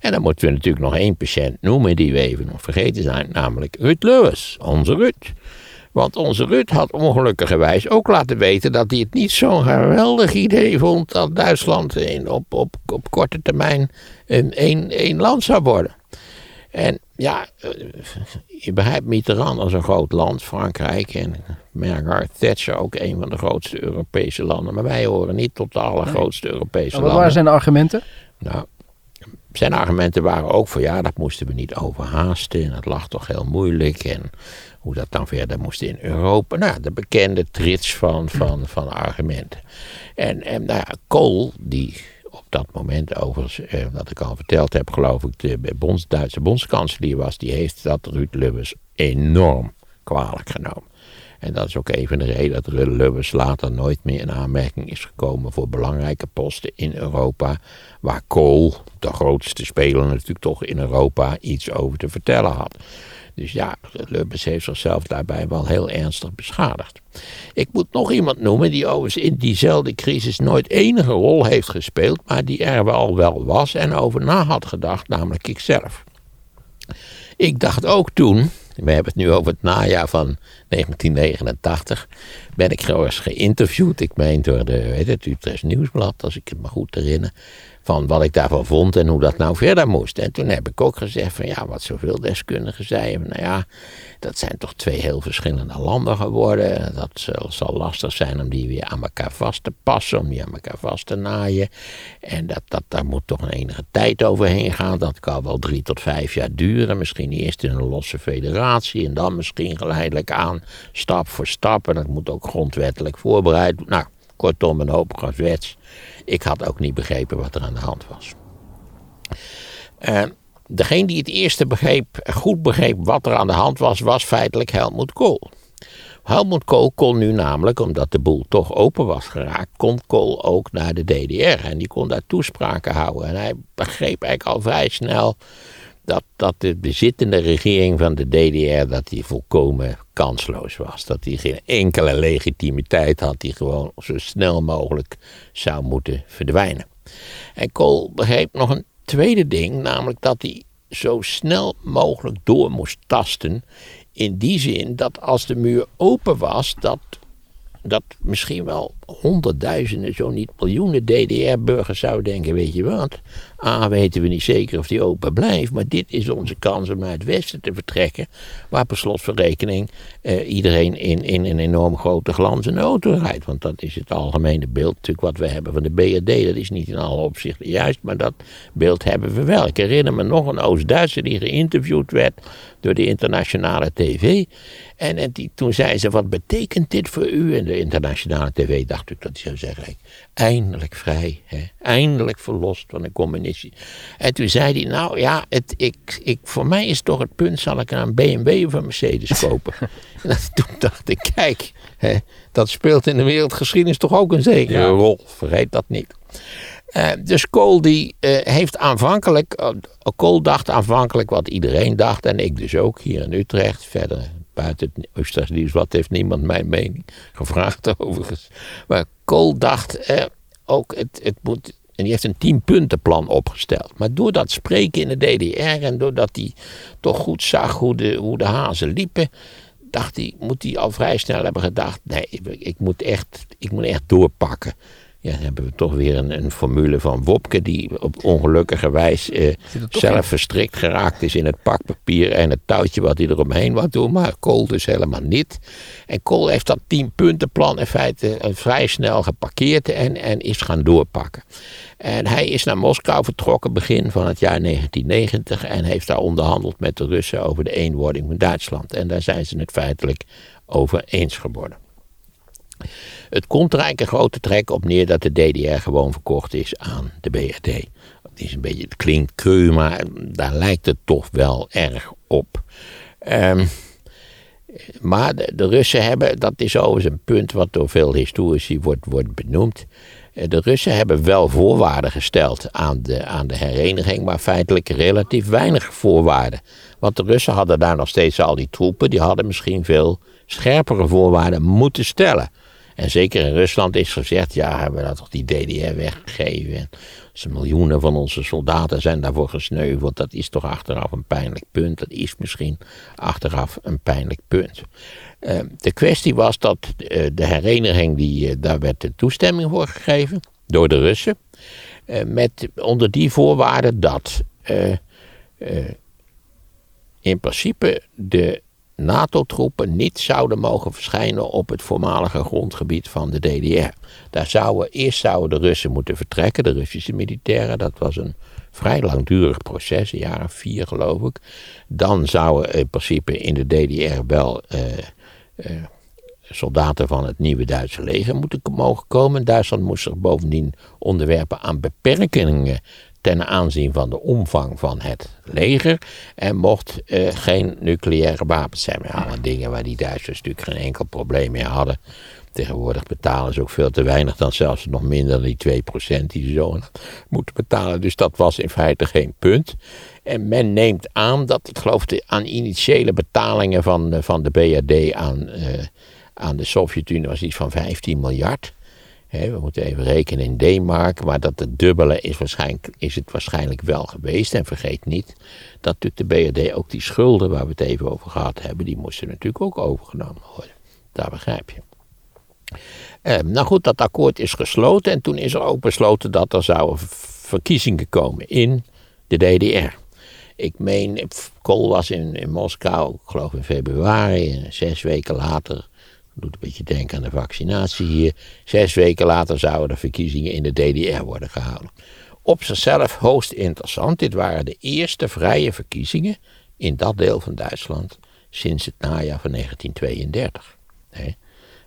Speaker 2: En dan moeten we natuurlijk nog één patiënt noemen die we even nog vergeten zijn, namelijk Ruud Lewis, onze Ruud. Want onze Ruud had ongelukkigerwijs ook laten weten dat hij het niet zo'n geweldig idee vond dat Duitsland in, op, op, op korte termijn een één land zou worden. En ja, eh, je begrijpt Mitterrand als een groot land, Frankrijk en Margaret Thatcher ook een van de grootste Europese landen. Maar wij horen niet tot de allergrootste Europese landen.
Speaker 3: Wat waren zijn argumenten?
Speaker 2: Nou, zijn argumenten waren ook voor ja, dat moesten we niet overhaasten en dat lag toch heel moeilijk en hoe dat dan verder moest in Europa. Nou, de bekende trits van, van, van argumenten. En, en nou ja, Kool, die op dat moment overigens, eh, wat ik al verteld heb, geloof ik, de bonds, Duitse bondskanselier was, die heeft dat Ruud Lubbers enorm kwalijk genomen. En dat is ook even de reden dat Lubbers later nooit meer in aanmerking is gekomen voor belangrijke posten in Europa. Waar Kool, de grootste speler natuurlijk toch in Europa, iets over te vertellen had. Dus ja, Lubbers heeft zichzelf daarbij wel heel ernstig beschadigd. Ik moet nog iemand noemen die overigens in diezelfde crisis nooit enige rol heeft gespeeld, maar die er wel wel was en over na had gedacht, namelijk ikzelf. Ik dacht ook toen, we hebben het nu over het najaar van 1989, ben ik eens geïnterviewd, ik meen door de, weet het, Utrecht Nieuwsblad, als ik het me goed herinner van wat ik daarvan vond en hoe dat nou verder moest. En toen heb ik ook gezegd van ja, wat zoveel deskundigen zeiden, nou ja, dat zijn toch twee heel verschillende landen geworden. Dat zal, lastig zijn om die weer aan elkaar vast te passen, om die aan elkaar vast te naaien. En dat, dat, daar moet toch een enige tijd overheen gaan. Dat kan wel drie tot vijf jaar duren. Misschien eerst in een losse federatie en dan misschien geleidelijk aan, stap voor stap. En dat moet ook grondwettelijk voorbereid. Nou, kortom, een hoop gezwets. Ik had ook niet begrepen wat er aan de hand was. Uh, degene die het eerste begreep, goed begreep wat er aan de hand was, was feitelijk Helmut Kool. Helmut Kool kon nu namelijk, omdat de boel toch open was geraakt, kon Kool ook naar de DDR. En die kon daar toespraken houden. En hij begreep eigenlijk al vrij snel dat, dat de bezittende regering van de DDR dat die volkomen kansloos was. Dat die geen enkele legitimiteit had, die gewoon zo snel mogelijk zou moeten verdwijnen. En Kool begreep nog een tweede ding, namelijk dat hij zo snel mogelijk door moest tasten. In die zin dat als de muur open was, dat dat misschien wel honderdduizenden, zo niet miljoenen DDR-burgers zouden denken: weet je wat, A, weten we niet zeker of die open blijft, maar dit is onze kans om naar het westen te vertrekken, waar per slot van rekening eh, iedereen in, in een enorm grote glans en auto rijdt. Want dat is het algemene beeld natuurlijk wat we hebben van de BRD. Dat is niet in alle opzichten juist, maar dat beeld hebben we wel. Ik herinner me nog een Oost-Duitser die geïnterviewd werd door de internationale tv. En, en die, toen zei ze, wat betekent dit voor u? En de internationale tv dacht ik dat hij zou zeggen, eindelijk vrij, hè? eindelijk verlost van de communistisch. En toen zei hij, nou ja, het, ik, ik, voor mij is toch het punt, zal ik een BMW of een Mercedes kopen? (laughs) en toen dacht ik, kijk, hè, dat speelt in de wereldgeschiedenis toch ook een zekere rol, vergeet dat niet. Uh, dus Kool die uh, heeft aanvankelijk, uh, Kool dacht aanvankelijk wat iedereen dacht en ik dus ook hier in Utrecht. Verder buiten het Oosterse nieuws, wat heeft niemand mijn mening gevraagd (laughs) overigens. Maar Kool dacht ook, het, het moet, en die heeft een tienpuntenplan opgesteld. Maar door dat spreken in de DDR en doordat hij toch goed zag hoe de, hoe de hazen liepen, dacht hij, moet hij al vrij snel hebben gedacht, nee, ik moet echt, ik moet echt doorpakken ja, dan hebben we toch weer een, een formule van Wopke die op ongelukkige wijze eh, zelf verstrikt geraakt is in het pakpapier en het touwtje wat hij eromheen wat doen, maar Kool dus helemaal niet. En Kool heeft dat tienpuntenplan in feite eh, vrij snel geparkeerd en, en is gaan doorpakken. En hij is naar Moskou vertrokken begin van het jaar 1990 en heeft daar onderhandeld met de Russen over de eenwording van Duitsland. En daar zijn ze het feitelijk over eens geworden. Het komt er eigenlijk een grote trek op neer dat de DDR gewoon verkocht is aan de BRD. Het, is een beetje, het klinkt kreu, maar daar lijkt het toch wel erg op. Um, maar de, de, Russen hebben, dat is overigens een punt wat door veel historici wordt, wordt benoemd. Eh, de Russen hebben wel voorwaarden gesteld aan de, aan de hereniging, maar feitelijk relatief weinig voorwaarden. Want de Russen hadden daar nog steeds al die troepen, die hadden misschien veel scherpere voorwaarden moeten stellen. En zeker in Rusland is gezegd, ja, hebben we dat toch die DDR weggegeven. En miljoenen van onze soldaten zijn daarvoor gesneuveld. Dat is toch achteraf een pijnlijk punt. Dat is misschien achteraf een pijnlijk punt. Uh, de kwestie was dat uh, de hereniging, die, uh, daar werd de toestemming voor gegeven door de Russen. met onder die voorwaarde dat in principe de NATO-troepen niet zouden mogen verschijnen op het voormalige grondgebied van de DDR. Daar zouden, eerst zouden de Russen moeten vertrekken, de Russische militairen. Dat was een vrij langdurig proces, een jaar of vier geloof ik. Dan zouden in principe in de DDR wel eh, eh, soldaten van het nieuwe Duitse leger moeten mogen komen. Duitsland moest zich bovendien onderwerpen aan beperkingen ten aanzien van de omvang van het leger. En mocht uh, geen nucleaire wapens zijn. Maar alle dingen waar die Duitsers natuurlijk geen enkel probleem mee hadden. Tegenwoordig betalen ze ook veel te weinig, dan zelfs nog minder dan die 2% die ze zo moeten betalen. Dus dat was in feite geen punt. En men neemt aan dat, ik geloof, de, aan initiële betalingen van, van de BRD aan, uh, aan de Sovjet-Unie was iets van 15 miljard we moeten even rekenen in D-mark, maar dat het dubbele is, waarschijnlijk, is het waarschijnlijk wel geweest. En vergeet niet dat de BRD ook die schulden waar we het even over gehad hebben, die moesten natuurlijk ook overgenomen worden. Daar begrijp je. Eh, nou goed, dat akkoord is gesloten en toen is er ook besloten dat er zouden verkiezingen komen in de DDR. Ik meen, Kool was in, in Moskou, ik geloof in februari, zes weken later doet een beetje denken aan de vaccinatie hier. Zes weken later zouden de verkiezingen in de DDR worden gehouden. Op zichzelf hoogst interessant. Dit waren de eerste vrije verkiezingen in dat deel van Duitsland sinds het najaar van 1932.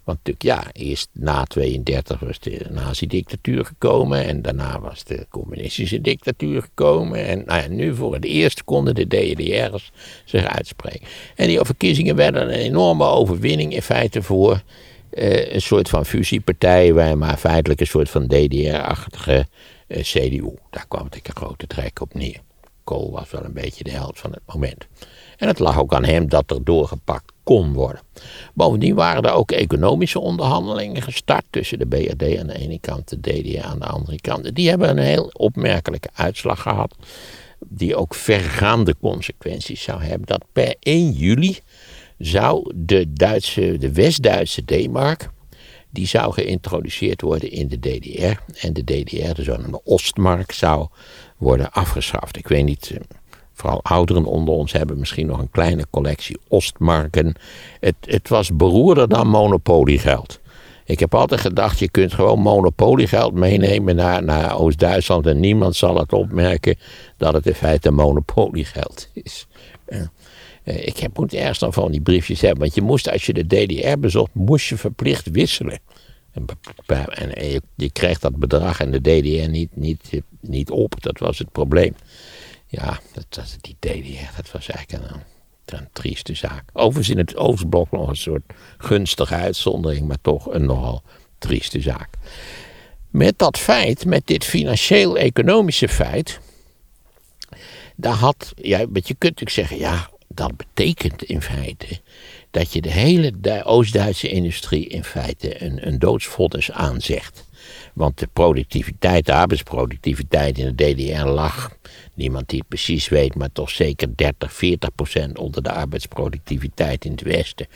Speaker 2: Want natuurlijk, ja, eerst na 32 was de nazi-dictatuur gekomen. En daarna was de communistische dictatuur gekomen. En nou ja, nu voor het eerst konden de DDR'ers zich uitspreken. En die verkiezingen werden een enorme overwinning in feite voor eh, een soort van fusiepartij. Waar maar feitelijk een soort van DDR-achtige eh, CDU. Daar kwam het een grote trek op neer. Kool was wel een beetje de held van het moment. En het lag ook aan hem dat er doorgepakt kon worden. Bovendien waren er ook economische onderhandelingen gestart tussen de BRD aan de ene kant, de DDR aan de andere kant. Die hebben een heel opmerkelijke uitslag gehad, die ook vergaande consequenties zou hebben. Dat per 1 juli zou de, Duitse, de West-Duitse D-mark, die zou geïntroduceerd worden in de DDR. En de DDR, de zogenaamde Ostmark, zou worden afgeschaft. Ik weet niet, eh, vooral ouderen onder ons hebben misschien nog een kleine collectie Ostmarken. Het, het was beroerder dan monopoliegeld. Ik heb altijd gedacht, je kunt gewoon monopoliegeld meenemen naar, naar Oost-Duitsland en niemand zal het opmerken dat het in feite monopoliegeld is. Uh, ik heb, moet ergens dan van die briefjes hebben, want je moest als je de DDR bezocht, moest je verplicht wisselen. En, en je, je, kreeg dat bedrag en de DDR niet, niet, niet op, dat was het probleem. Ja, dat, dat, die DDR, dat was eigenlijk een, een trieste zaak. Overigens in het Oostblok nog een soort gunstige uitzondering, maar toch een nogal trieste zaak. Met dat feit, met dit financieel-economische feit, daar had, ja, je kunt natuurlijk zeggen, ja, dat betekent in feite dat je de hele Oost-Duitse industrie in feite een, een aanzegt. Want de productiviteit, de arbeidsproductiviteit in de DDR lag, niemand die het precies weet, maar toch zeker 30, 40 procent onder de arbeidsproductiviteit in het Westen.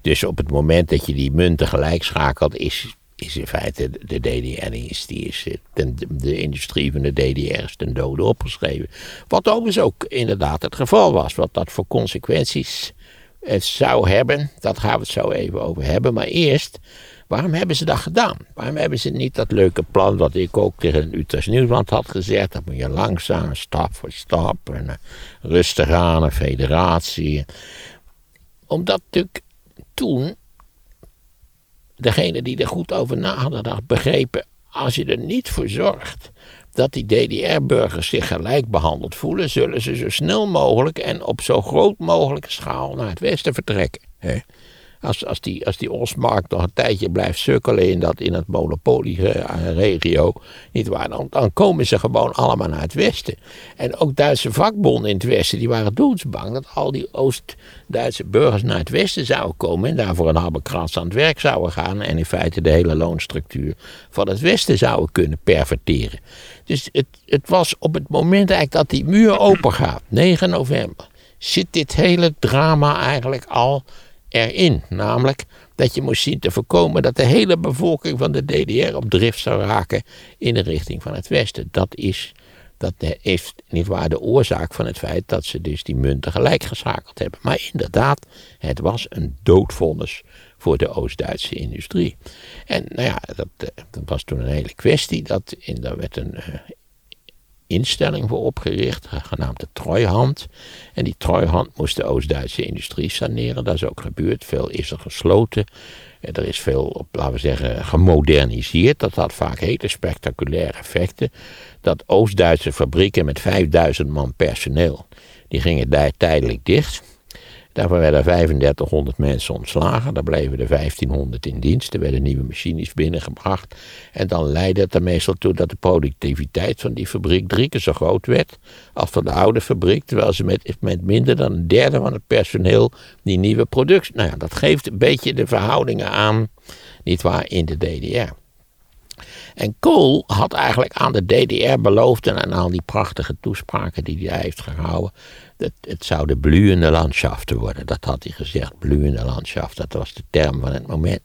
Speaker 2: Dus op het moment dat je die munten gelijk schakelt, is, is in feite de DDR, is, die is, de, de industrie van de DDR is ten dode opgeschreven. Wat overigens ook inderdaad het geval was, wat dat voor consequenties het zou hebben, dat gaan we het zo even over hebben. Maar eerst Waarom hebben ze dat gedaan? Waarom hebben ze niet dat leuke plan wat ik ook tegen Utrecht Nieuwsblad had gezegd? Dat moet je langzaam, stap voor stap, en uh, rustig aan, een federatie. Omdat natuurlijk toen degene die er goed over na hadden begrepen, als je er niet voor zorgt dat die DDR-burgers zich gelijk behandeld voelen, zullen ze zo snel mogelijk en op zo groot mogelijke schaal naar het westen vertrekken. Hè? Als, als, die, als die Ostmark nog een tijdje blijft sukkelen in, dat, in het monopolieregio, niet waar, dan, dan komen ze gewoon allemaal naar het westen. En ook Duitse vakbonden in het westen, die waren doodsbang dat al die Oost-Duitse burgers naar het westen zouden komen en daarvoor een habbekrats aan het werk zouden gaan en in feite de hele loonstructuur van het westen zouden kunnen perverteren. Dus het, het was op het moment eigenlijk dat die muur open gaat, 9 november, zit dit hele drama eigenlijk al erin. Namelijk dat je moest zien te voorkomen dat de hele bevolking van de DDR op drift zou raken in de richting van het Westen. Dat is, dat is niet waar de oorzaak van het feit dat ze dus die munten gelijk geschakeld hebben. Maar inderdaad, het was een doodvonnis voor de Oost-Duitse industrie. En nou ja, dat, eh, dat, was toen een hele kwestie. Dat in, daar werd een uh, instelling voor opgericht, genaamd de Treuhand. En die Treuhand moest de Oost-Duitse industrie saneren. Dat is ook gebeurd. Veel is er gesloten. Er is veel, laten we zeggen, gemoderniseerd. Dat had vaak hele spectaculaire effecten. Dat Oost-Duitse fabrieken met 5000 man personeel, die gingen daar tijdelijk dicht. Daarvoor werden 3500 mensen ontslagen. Daar bleven er 1500 in dienst. Er werden nieuwe machines binnengebracht. En dan leidde het er meestal toe dat de productiviteit van die fabriek drie keer zo groot werd. als van de oude fabriek. Terwijl ze met, met minder dan een derde van het personeel die nieuwe productie. Nou ja, dat geeft een beetje de verhoudingen aan. Niet waar, in de DDR. En Kool had eigenlijk aan de DDR beloofd en aan al die prachtige toespraken die hij heeft gehouden. Dat het zouden bloeiende landschaften worden. Dat had hij gezegd, bloeiende landschaften. Dat was de term van het moment.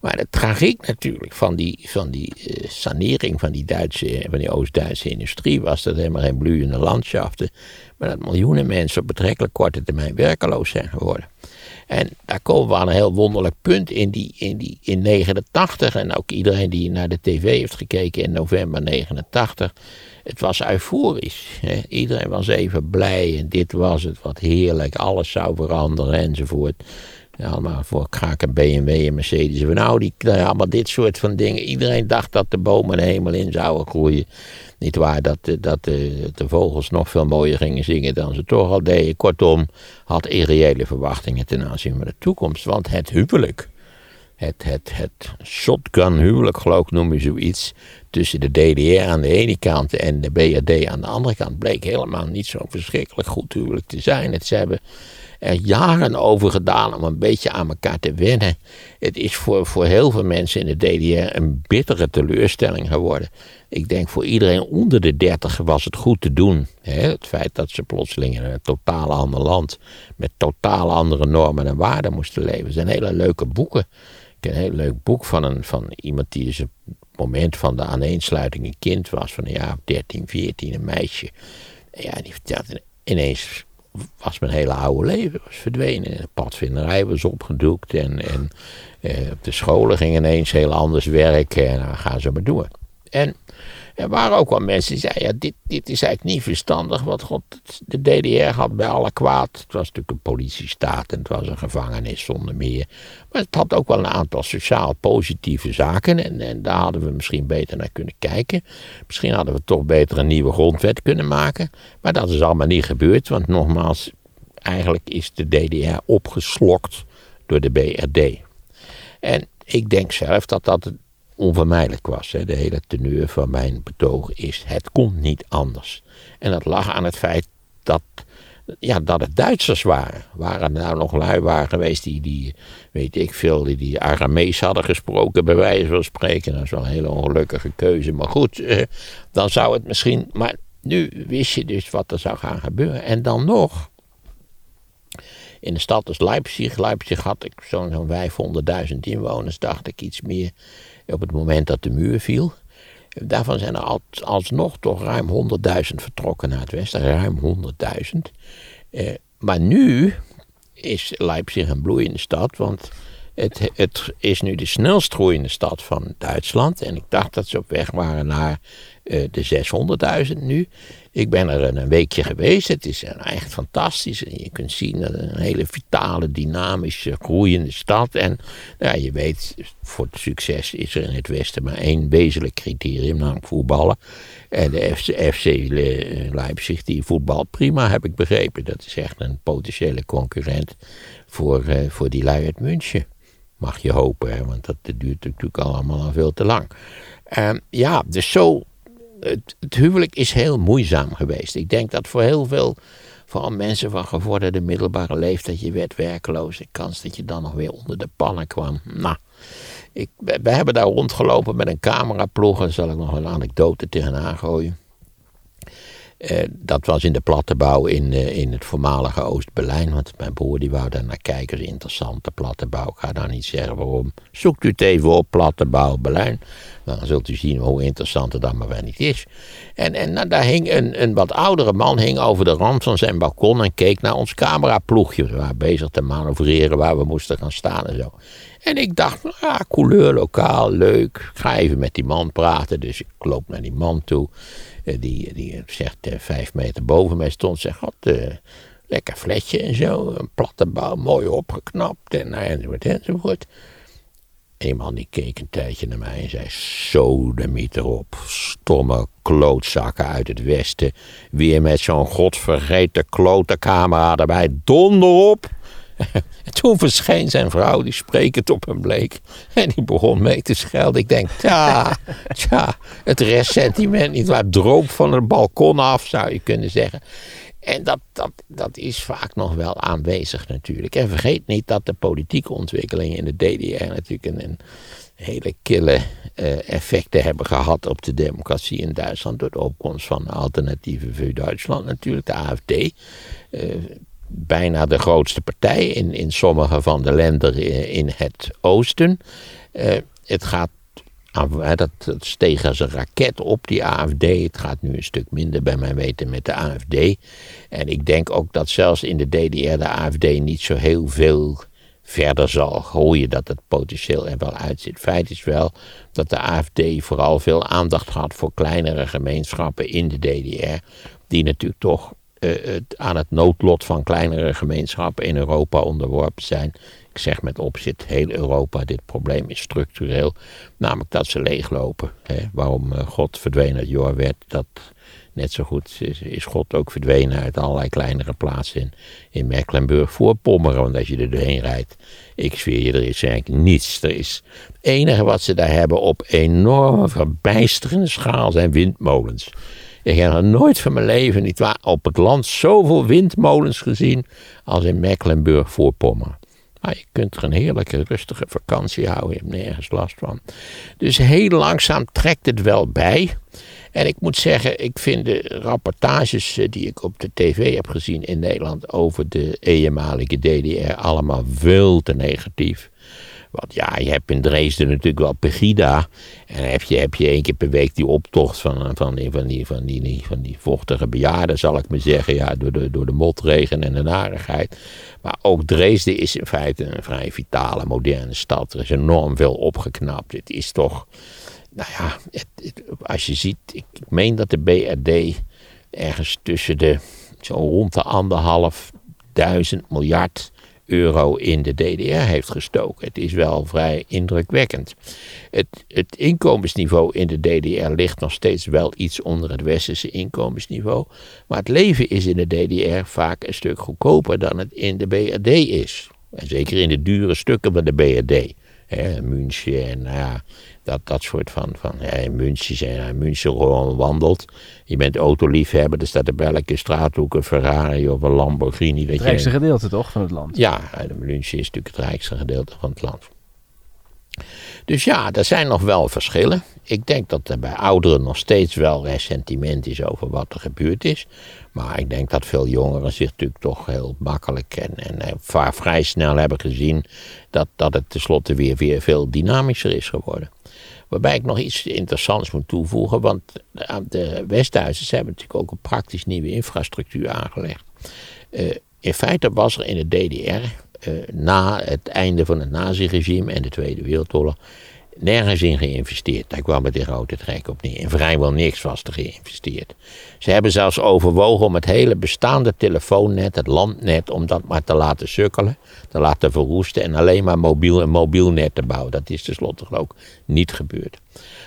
Speaker 2: Maar de tragiek natuurlijk van die, van die uh, sanering van die, Duitse, van die Oost-Duitse industrie was dat helemaal geen bloeiende landschaften. Maar dat miljoenen mensen op betrekkelijk korte termijn werkeloos zijn geworden. En daar komen we aan een heel wonderlijk punt in die, in die in 89 en ook iedereen die naar de tv heeft gekeken in november 89. Het was euforisch. Hè? Iedereen was even blij en dit was het, wat heerlijk, alles zou veranderen enzovoort. Ja, allemaal voor graag een BMW en Mercedes en Audi. Nou ja, allemaal dit soort van dingen. Iedereen dacht dat de bomen de hemel in zouden groeien. Niet waar dat, eh, dat de, de vogels nog veel mooier gingen zingen dan ze toch al deden. Kortom, had irreële verwachtingen ten aanzien van de toekomst. Want het huwelijk, het, het, het shotgun huwelijk geloof ik noem je zoiets, tussen de DDR aan de ene kant en de BRD aan de andere kant, bleek helemaal niet zo verschrikkelijk goed huwelijk te zijn. Het, ze hebben er jaren over gedaan om een beetje aan elkaar te wennen. Het is voor, voor heel veel mensen in de DDR een bittere teleurstelling geworden. Ik denk voor iedereen onder de 30 was het goed te doen. Het feit dat ze plotseling in een totaal ander land met totaal andere normen en waarden moesten leven. Het zijn hele leuke boeken. Ik heb een heel leuk boek van, een, van iemand die dus op het moment van de aaneensluiting een kind was, van een jaar 13, 14, een meisje. ja, die vertelde ineens was mijn hele oude leven was verdwenen. De padvinderij was opgedoekt en, en eh, op de scholen ging ineens heel anders werken en dan gaan ze maar door. En er waren ook wel mensen die zeiden, ja, dit, dit is eigenlijk niet verstandig, want God, de DDR had bij alle kwaad. Het was natuurlijk een politiestaat en het was een gevangenis zonder meer. Maar het had ook wel een aantal sociaal positieve zaken en, en daar hadden we misschien beter naar kunnen kijken. Misschien hadden we toch beter een nieuwe grondwet kunnen maken. Maar dat is allemaal niet gebeurd, want nogmaals, eigenlijk is de DDR opgeslokt door de BRD. En ik denk zelf dat dat onvermijdelijk was. Hè. De hele teneur van mijn betoog is: het komt niet anders. En dat lag aan het feit dat, ja, dat het Duitsers waren. Waren er nou nog lui waren geweest die, die weet ik veel, die, die Aramees hadden gesproken, bij wijze van spreken. Dat is wel een hele ongelukkige keuze. Maar goed, eh, dan zou het misschien. Maar nu wist je dus wat er zou gaan gebeuren. En dan nog. In de stad als Leipzig. Leipzig had ik zo'n 500.000 inwoners, dacht ik iets meer op het moment dat de muur viel. Daarvan zijn er alsnog toch ruim 100.000 vertrokken naar het westen. Ruim 100.000. Eh, maar nu is Leipzig een bloeiende stad, want het, is nu de snelst groeiende stad van Duitsland. En ik dacht dat ze op weg waren naar uh, de 600.000 nu. Ik ben er een weekje geweest. Het is echt fantastisch. Je kunt zien een hele vitale, dynamische, groeiende stad. En nou ja, je weet, voor het succes is er in het Westen maar één wezenlijk criterium, namelijk voetballen. En de FC, FC Leipzig, die voetbal prima, heb ik begrepen. Dat is echt een potentiële concurrent voor, uh, voor die lui uit München. Mag je hopen, hè, want dat duurt natuurlijk allemaal al veel te lang. Uh, ja, dus zo het, huwelijk is heel moeizaam geweest. Ik denk dat voor heel veel, vooral mensen van gevorderde middelbare leeftijd, je werd werkloos. De kans dat je dan nog weer onder de pannen kwam. Nou, ik, we hebben daar rondgelopen met een cameraploeg. Daar zal ik nog een anekdote tegenaan gooien. Uh, dat was in de plattenbouw in, uh, in het voormalige Oost-Berlijn. Want mijn broer die wou daar naar kijken. interessante plattenbouw. Ik ga daar niet zeggen waarom. Zoekt u het even op, plattenbouw Berlijn. Dan zult u zien hoe interessant het allemaal wel niet is. En, en nou, daar hing een, een wat oudere man hing over de rand van zijn balkon en keek naar ons cameraploegje. We waren bezig te manoeuvreren waar we moesten gaan staan en zo. En ik dacht, nou ja, couleur lokaal, leuk. Ik ga even met die man praten. Dus ik loop naar die man toe. Eh, die, die zegt uh, vijf meter boven mij stond. Zegt, god, uh, lekker fletje en zo. Een platte bouw, mooi opgeknapt. En, enzovoort, enzovoort. Een man die keek een tijdje naar mij en zei: Zo de mieter op. Stomme klootzakken uit het westen. Weer met zo'n godvergeten klote camera erbij. Donder op. (laughs) En toen verscheen zijn vrouw, die sprekend op hem bleek. En die begon mee te schelden. Ik denk, tja, (laughs) tja, het restsentiment niet waar. Droop van het balkon af, zou je kunnen zeggen. En dat, dat, dat is vaak nog wel aanwezig natuurlijk. En vergeet niet dat de politieke ontwikkelingen in de DDR natuurlijk een, een hele kille uh, effecten hebben gehad op de democratie in Duitsland. Door de opkomst van Alternatieve voor Duitsland natuurlijk, de AFD. Uh, eh, bijna de grootste partij in, in sommige van de landen in het oosten. Uh, het gaat dat, dat steeg als een raket op, die AFD. Het gaat nu een stuk minder bij mijn weten met de AFD. En ik denk ook dat zelfs in de DDR de AFD niet zo heel veel verder zal gooien dat het potentieel er wel uitzit. Feit is wel dat de AFD vooral veel aandacht had voor kleinere gemeenschappen in de DDR, die natuurlijk toch aan het noodlot van kleinere gemeenschappen in Europa onderworpen zijn. ik zeg met opzet, heel Europa, dit probleem is structureel. Namelijk dat ze leeglopen. Hè. Waarom eh, God verdween uit Jorwet, dat net zo goed is, is God ook verdwenen uit allerlei kleinere plaatsen in, in Mecklenburg-Voorpommeren. Want als je er doorheen rijdt, ik zweer je, er is eigenlijk niets. Er is, het enige wat ze daar hebben op enorme verbijsterende schaal zijn windmolens. Ik heb nog nooit van mijn leven niet waar op het land zoveel windmolens gezien als in Mecklenburg-Voorpommeren. Maar je kunt er een heerlijke, rustige vakantie houden. Je hebt nergens last van. Dus heel langzaam trekt het wel bij. En ik moet zeggen, ik vind de rapportages eh, die ik op de tv heb gezien in Nederland over de eenmalige DDR allemaal veel te negatief. Want ja, je hebt in Dresden natuurlijk wel Pegida. En heb je, heb je één keer per week die optocht van, van, die, van, die, van, die, van die vochtige bejaarden, zal ik maar zeggen. Ja, door de, door de motregen en de narigheid. Maar ook Dresden is in feite een vrij vitale, moderne stad. Er is enorm veel opgeknapt. Het is toch, nou ja, als je ziet, ik, ik meen dat de BRD ergens tussen de, zo rond de anderhalf duizend miljard euro in de DDR heeft gestoken. Het is wel vrij indrukwekkend. Het, het inkomensniveau in de DDR ligt nog steeds wel iets onder het westerse inkomensniveau. Maar het leven is in de DDR vaak een stuk goedkoper dan het in de BRD is. En zeker in de dure stukken van de BRD. München en nou ja, dat, dat soort van, van ja, in München, zijn, München gewoon wandelt. Je bent autoliefhebber, er staat op elke straathoek een Ferrari of een Lamborghini. Dat
Speaker 3: het rijkste gedeelte toch van het land?
Speaker 2: Ja, München is natuurlijk het rijkste gedeelte van het land. Dus ja, er zijn nog wel verschillen. Ik denk dat er bij ouderen nog steeds wel ressentiment is over wat er gebeurd is. Maar ik denk dat veel jongeren zich natuurlijk toch heel makkelijk en, en eh, vrij snel hebben gezien dat, dat het tenslotte weer, weer veel dynamischer is geworden. Waarbij ik nog iets interessants moet toevoegen, want de West-Duitsers hebben natuurlijk ook een praktisch nieuwe infrastructuur aangelegd. Uh, in feite was er in de DDR, na het einde van het naziregime en de Tweede Wereldoorlog, nergens in geïnvesteerd. Daar kwam het in grote trek op neer. In vrijwel niks was er geïnvesteerd. Ze hebben zelfs overwogen om het hele bestaande telefoonnet, het landnet, om dat maar te laten sukkelen, te laten verroesten en alleen maar mobiel, een mobiel net te bouwen. Dat is tenslotte ook niet gebeurd.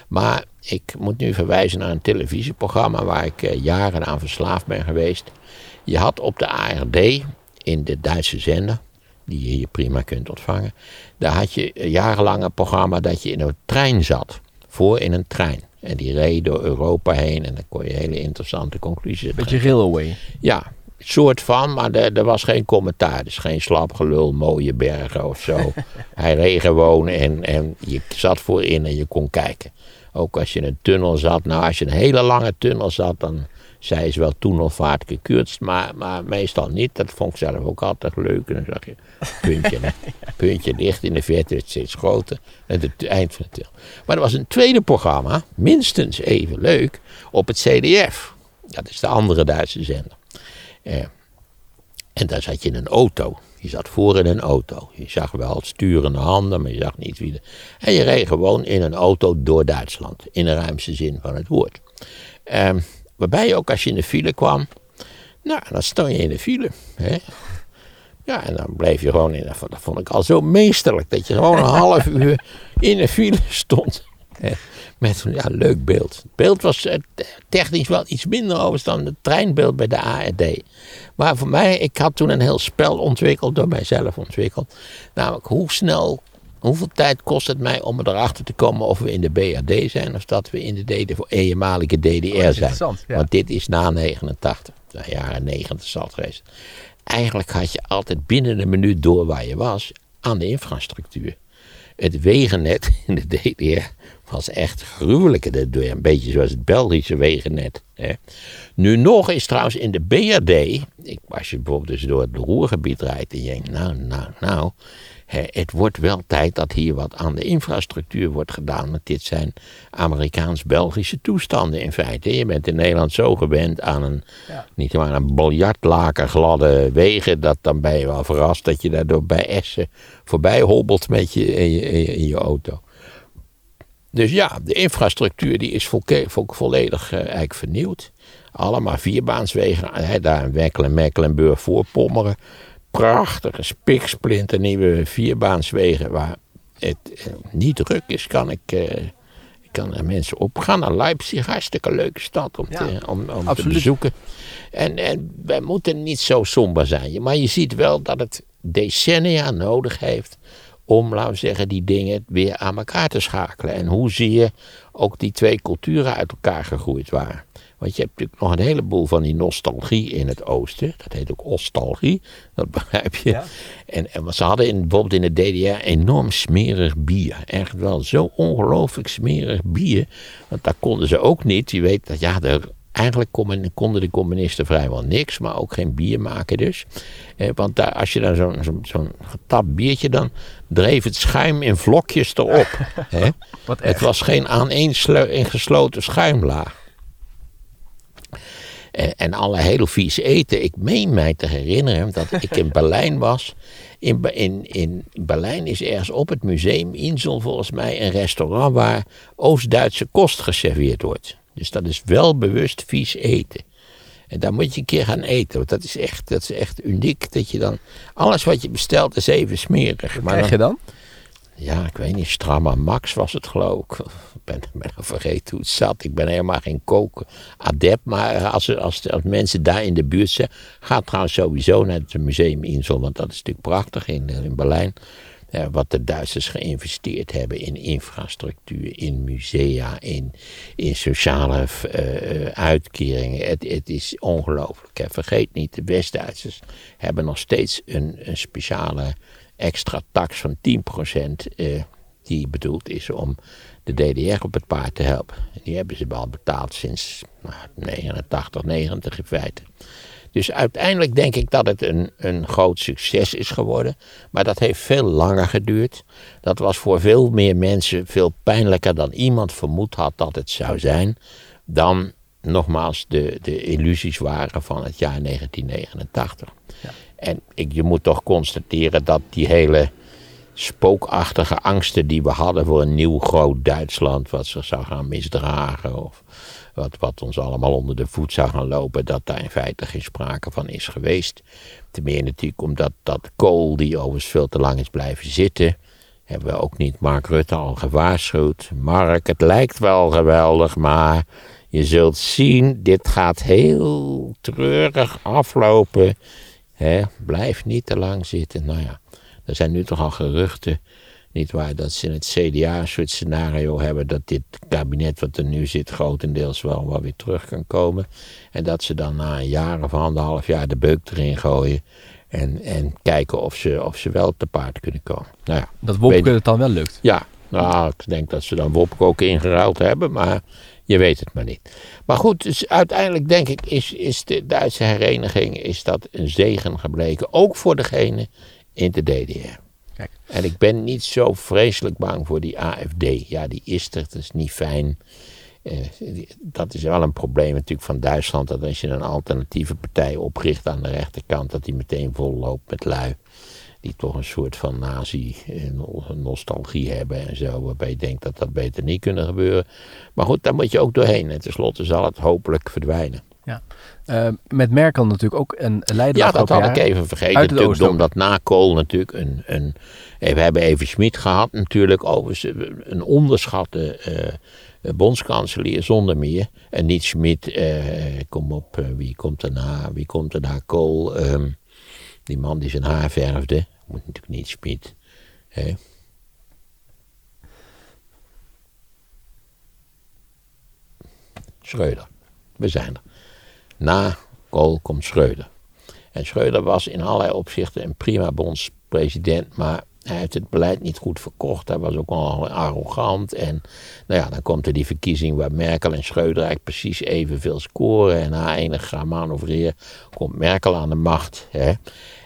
Speaker 2: Maar ik moet nu verwijzen naar een televisieprogramma waar ik eh, jaren aan verslaafd ben geweest. Je had op de ARD in de Duitse zender die je hier prima kunt ontvangen. Daar had je jarenlang een programma dat je in een trein zat. Voor in een trein. En die reed door Europa heen en dan kon je hele interessante conclusies
Speaker 3: Beetje railway.
Speaker 2: Ja, soort van, maar er, er, was geen commentaar. Dus geen slapgelul, mooie bergen of zo. (laughs) Hij reed gewoon en, en je zat voorin en je kon kijken. Ook als je in een tunnel zat. Nou, als je een hele lange tunnel zat, dan zij is wel toen nog vaart gekürst, maar, maar meestal niet. Dat vond ik zelf ook altijd leuk. En dan zag je puntje, (laughs) puntje dicht in de verte, het steeds groter. En het eind van het Maar er was een tweede programma, minstens even leuk, op het CDF. Dat is de andere Duitse zender. Eh, en daar zat je in een auto. Je zat voor in een auto. Je zag wel sturende handen, maar je zag niet wie. De... En je reed gewoon in een auto door Duitsland. In de ruimste zin van het woord. Um, Waarbij je ook als je in de file kwam, nou, dan stond je in de file. Hè? Ja, en dan bleef je gewoon in. Dat vond ik al zo meesterlijk, dat je gewoon een half (laughs) uur in de file stond. Hè? Met een ja, leuk beeld. Het beeld was eh, technisch wel iets minder overigens dan het treinbeeld bij de ARD. Maar voor mij, ik had toen een heel spel ontwikkeld, door mijzelf ontwikkeld. Namelijk, hoe snel Hoeveel tijd kost het mij om erachter te komen of we in de BRD zijn of dat we in de DDR, eenmalige DDR zijn? Want dit is na 89, de jaren 90 zal het geweest. Eigenlijk had je altijd binnen een minuut door waar je was aan de infrastructuur. Het wegennet (laughs) in de DDR was echt gruwelijk. Een beetje zoals het Belgische wegennet. Hè. Nu nog is trouwens in de BRD, als je bijvoorbeeld dus door het Roergebied rijdt en je denkt, nou, nou, nou, het wordt wel tijd dat hier wat aan de infrastructuur wordt gedaan. Want dit zijn Amerikaans-Belgische toestanden in feite. Je bent in Nederland zo gewend aan een, niet maar een biljartlaken gladde wegen. Dat dan ben je wel verrast dat je daardoor bij Essen voorbij hobbelt met je in je, in je auto. Dus ja, de infrastructuur die is volledig uh, eigenlijk vernieuwd. Allemaal vierbaanswegen. daar in Wekkelen, Mecklenburg, Voorpommeren prachtige, spiksplinternieuwe vierbaanswegen waar het eh, niet druk is, kan ik, eh, kan er mensen op. Ga naar Leipzig, hartstikke leuke stad om,
Speaker 3: Ja,
Speaker 2: te, om, om te bezoeken. En, en wij moeten niet zo somber zijn. Maar je ziet wel dat het decennia nodig heeft om, laten we zeggen, die dingen weer aan elkaar te schakelen. En hoe zie je ook die twee culturen uit elkaar gegroeid waren. Want je hebt natuurlijk nog een heleboel van die nostalgie in het oosten. Dat heet ook ostalgie, dat begrijp je.
Speaker 3: Ja.
Speaker 2: En, en ze hadden in, bijvoorbeeld in de DDR enorm smerig bier. Echt wel zo ongelooflijk smerig bier. Want daar konden ze ook niet. Je weet dat, ja, er, eigenlijk konden, konden de communisten vrijwel niks. Maar ook geen bier maken dus. Eh, want daar, als je dan zo'n zo'n zo'n getapt biertje, dan dreef het schuim in vlokjes erop. (laughs) hè? Het was geen aaneengesloten schuimlaag. En, en alle heel vies eten. Ik meen mij te herinneren dat ik in (laughs) Berlijn was. In, in, in Berlijn is ergens op het museum Insel volgens mij een restaurant waar Oost-Duitse kost geserveerd wordt. Dus dat is wel bewust vies eten. En daar moet je een keer gaan eten. Want dat is echt, dat is echt uniek. Dat je dan. Alles wat je bestelt is even smerig.
Speaker 3: Wat
Speaker 2: Maar
Speaker 3: krijg
Speaker 2: dan-
Speaker 3: je dan?
Speaker 2: Ja, ik weet niet, Stramma Max was het geloof ik. Ik ben, ben al vergeten hoe het zat. Ik ben helemaal geen koken adept. Maar als, als, als mensen daar in de buurt zijn... ga trouwens sowieso naar het museum Insel. Want dat is natuurlijk prachtig in, eh, in Berlijn. Eh, wat de Duitsers geïnvesteerd hebben in infrastructuur, in musea, in, in sociale eh, uitkeringen. Het, het is ongelooflijk. Vergeet niet, de West-Duitsers hebben nog steeds een, een speciale extra tax van 10% eh, die bedoeld is om de DDR op het paard te helpen. En Die hebben ze al betaald sinds nou, 89, 90 in feite. Dus uiteindelijk denk ik dat het een, een groot succes is geworden. Maar dat heeft veel langer geduurd. Dat was voor veel meer mensen veel pijnlijker dan iemand vermoed had dat het zou zijn. Dan nogmaals de, de illusies waren van het jaar 1989. En ik, je moet toch constateren dat die hele spookachtige angsten die we hadden voor een nieuw groot Duitsland, wat zich zou gaan misdragen of wat, wat ons allemaal onder de voet zou gaan lopen, dat daar in feite geen sprake van is geweest. Ten meer natuurlijk omdat dat kool, die overigens veel te lang is blijven zitten, hebben we ook niet Mark Rutte al gewaarschuwd. Mark, het lijkt wel geweldig, maar je zult zien, dit gaat heel treurig aflopen. Hè, blijf niet te lang zitten. Nou ja, er zijn nu toch al geruchten, niet waar, dat ze in het CDA een soort scenario hebben dat dit kabinet wat er nu zit grotendeels wel, wel weer terug kan komen. En dat ze dan na een jaar of anderhalf jaar de beuk erin gooien en, en kijken of ze, of ze wel te paard kunnen komen. Nou ja,
Speaker 3: Dat Wopke
Speaker 2: Weet-
Speaker 3: het dan wel lukt.
Speaker 2: ja, nou, ik denk dat ze dan Wopke ook ingeruild hebben, maar je weet het maar niet. Maar goed, dus uiteindelijk denk ik is, is de Duitse hereniging is dat een zegen gebleken. Ook voor degene in de DDR.
Speaker 3: Kijk.
Speaker 2: En ik ben niet zo vreselijk bang voor die AFD. Ja, die is er, dat is niet fijn. Eh, dat is wel een probleem natuurlijk van Duitsland. Dat als je een alternatieve partij opricht aan de rechterkant, dat die meteen vol loopt met lui. Die toch een soort van nazi-nostalgie hebben en zo. Waarbij je denkt dat dat beter niet kunnen gebeuren. Maar goed, daar moet je ook doorheen. En tenslotte zal het hopelijk verdwijnen.
Speaker 3: Ja. Eh, met Merkel natuurlijk ook een leider
Speaker 2: Ja, dat had ik even vergeten. Natuurlijk, omdat na Kool natuurlijk een, een... eh, We hebben even Schmid gehad natuurlijk. Overigens een onderschatte eh, bondskanselier zonder meer. En niet Schmid, kom op, wie komt erna? Wie komt er na Kool? Ehm, die man die zijn haar verfde. Moet natuurlijk niet Schmid. hè. Schreuder. We zijn er. Na Kool komt Schreuder. En Schreuder was in allerlei opzichten een prima bondspresident, maar hij heeft het beleid niet goed verkocht. Hij was ook al arrogant. En nou ja, dan komt er die verkiezing waar Merkel en Schreuder eigenlijk precies evenveel scoren. En na enig gaan manoeuvreren komt Merkel aan de macht. Hè?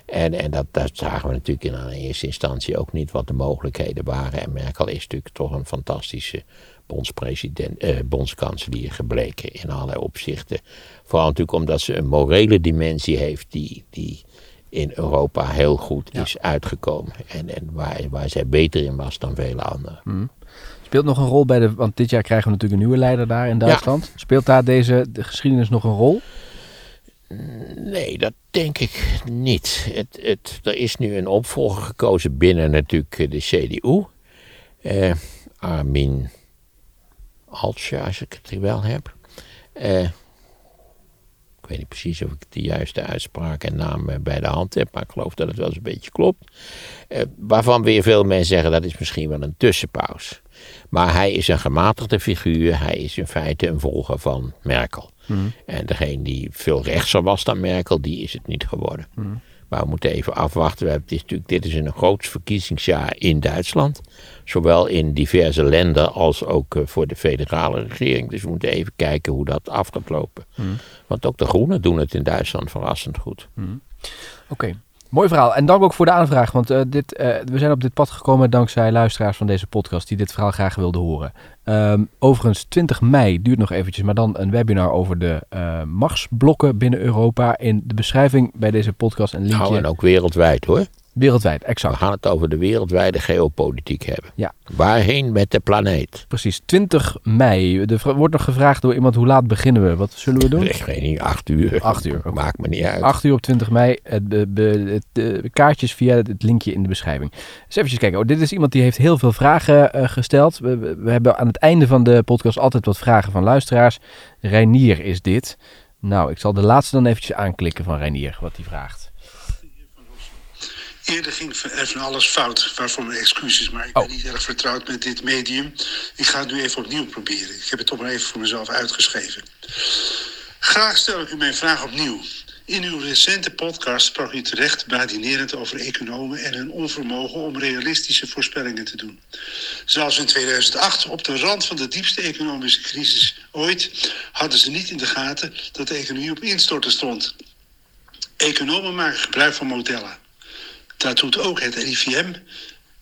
Speaker 2: En, en dat, dat zagen we natuurlijk in eerste instantie ook niet wat de mogelijkheden waren. En Merkel is natuurlijk toch een fantastische bondspresident, eh, bondskanselier gebleken in allerlei opzichten. Vooral natuurlijk omdat ze een morele dimensie heeft die, die in Europa heel goed is uitgekomen. En, en waar, waar zij beter in was dan vele anderen.
Speaker 3: Speelt nog een rol bij de... Want dit jaar krijgen we natuurlijk een nieuwe leider daar in Duitsland. Speelt daar deze de geschiedenis nog een rol?
Speaker 2: Nee, dat denk ik niet. Het, het, er is nu een opvolger gekozen binnen natuurlijk de CDU. Eh, Armin Altsje, als ik het wel heb. Eh, weet niet precies of ik de juiste uitspraak en naam eh, bij de hand heb, maar ik geloof dat het wel eens een beetje klopt. Eh, waarvan weer veel mensen zeggen dat is misschien wel een tussenpauze. Maar hij is een gematigde figuur, hij is in feite een volger van Merkel. En degene die veel rechtser was dan Merkel, die is het niet geworden. Maar we moeten even afwachten. We hebben, dit, is natuurlijk, dit is een groot verkiezingsjaar in Duitsland. Zowel in diverse landen als ook eh, voor de federale regering. Dus we moeten even kijken hoe dat af gaat lopen. Want ook de Groenen doen het in Duitsland verrassend goed.
Speaker 3: Oké. Mooi verhaal. En dank ook voor de aanvraag. Want eh, dit, eh, we zijn op dit pad gekomen dankzij luisteraars van deze podcast die dit verhaal graag wilden horen. Ehm, overigens, 20 mei duurt nog eventjes, maar dan een webinar over de eh machtsblokken binnen Europa. In de beschrijving bij deze podcast een linkje.
Speaker 2: Nou, en ook wereldwijd hoor.
Speaker 3: Wereldwijd,
Speaker 2: We
Speaker 3: exact.
Speaker 2: gaan het over de wereldwijde geopolitiek hebben.
Speaker 3: Ja.
Speaker 2: Waarheen met de planeet?
Speaker 3: Precies, 20 mei. Er wordt nog gevraagd door iemand hoe laat beginnen we. Wat zullen we doen? (laughs)
Speaker 2: Ik weet niet, acht uur.
Speaker 3: Acht uur, oké.
Speaker 2: Maakt me niet uit.
Speaker 3: 8 uur op 20 mei. Het, de, kaartjes via het linkje in de beschrijving. Dus even kijken. Oh, dit is iemand die heeft heel veel vragen eh, gesteld. We, we, we hebben aan het einde van de podcast altijd wat vragen van luisteraars. Reinier is dit. Nou, ik zal de laatste dan eventjes aanklikken van Reinier, wat hij vraagt.
Speaker 4: Eerder ging er van alles fout, waarvoor mijn excuses. Maar ik
Speaker 3: Oh.
Speaker 4: ben niet erg vertrouwd met dit medium. Ik ga het nu even opnieuw proberen. Ik heb het toch maar even voor mezelf uitgeschreven. Graag stel ik u mijn vraag opnieuw. In uw recente podcast sprak u terecht badinerend over economen en hun onvermogen om realistische voorspellingen te doen. Zelfs in 2008, op de rand van de diepste economische crisis ooit, hadden ze niet in de gaten dat de economie op instorten stond. Economen maken gebruik van modellen. Dat doet ook het RIVM,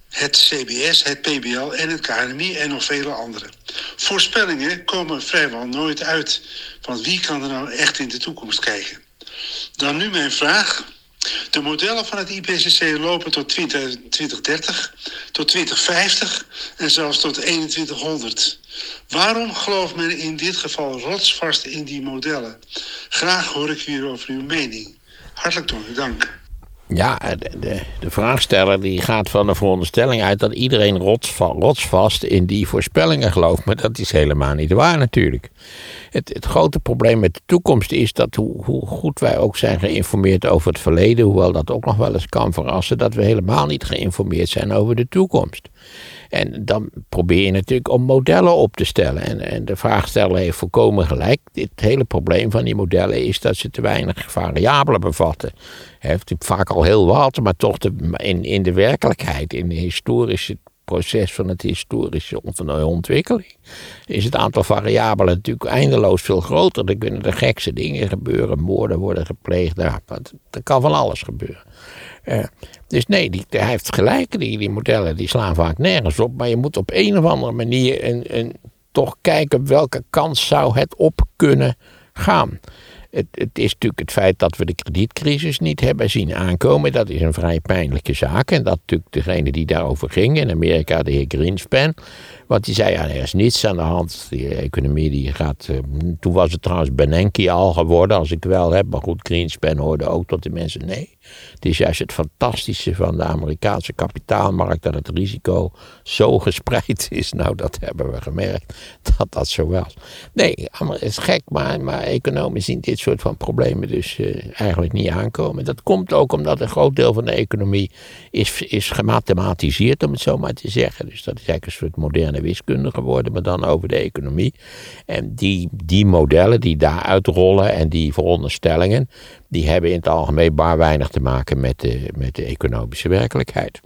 Speaker 4: het CBS, het PBL en het KNMI en nog vele andere. Voorspellingen komen vrijwel nooit uit. Want wie kan er nou echt in de toekomst kijken? Dan nu mijn vraag. De modellen van het IPCC lopen tot 20 2030, tot 2050 en zelfs tot 2100. Waarom gelooft men in dit geval rotsvast in die modellen? Graag hoor ik hierover uw mening. Hartelijk dank.
Speaker 2: Ja, de, de, vraagsteller die gaat van de veronderstelling uit dat iedereen rotsva, rotsvast in die voorspellingen gelooft. Maar dat is helemaal niet waar natuurlijk. Het, het grote probleem met de toekomst is dat hoe, hoe goed wij ook zijn geïnformeerd over het verleden, hoewel dat ook nog wel eens kan verrassen, dat we helemaal niet geïnformeerd zijn over de toekomst. En dan probeer je natuurlijk om modellen op te stellen. En, en de vraagsteller heeft volkomen gelijk. Het hele probleem van die modellen is dat ze te weinig variabelen bevatten. Heeft vaak al heel wat, maar toch de, in, in de werkelijkheid, in de historische proces van het historische ont- ontwikkeling, is het aantal variabelen natuurlijk eindeloos veel groter. Er kunnen de gekste dingen gebeuren, moorden worden gepleegd, nou, dat, er kan van alles gebeuren. Eh, dus nee, die, hij heeft gelijk, die, die modellen die slaan vaak nergens op, maar je moet op een of andere manier een, toch kijken welke kans zou het op kunnen gaan. Het, het is natuurlijk het feit dat we de kredietcrisis niet hebben zien aankomen. Dat is een vrij pijnlijke zaak. En dat natuurlijk degene die daarover ging, in Amerika de heer Greenspan. Want die zei, ja, er is niets aan de hand. Die economie die gaat... eh, toen was het trouwens Bernanke al geworden, als ik wel heb. Maar goed, Greenspan hoorde ook tot de mensen, nee. Het is juist het fantastische van de Amerikaanse kapitaalmarkt... dat het risico zo (laughs) gespreid is. Nou, dat hebben we gemerkt, dat dat zo was. Nee, het is gek, maar, maar economen zien dit soort van problemen dus eh, eigenlijk niet aankomen. Dat komt ook omdat een groot deel van de economie is, is gemathematiseerd, om het zo maar te zeggen. Dus dat is eigenlijk een soort moderne wiskunde geworden, maar dan over de economie. En die, die modellen die daaruit rollen en die veronderstellingen, die hebben in het algemeen bar weinig te maken met de, met de economische werkelijkheid.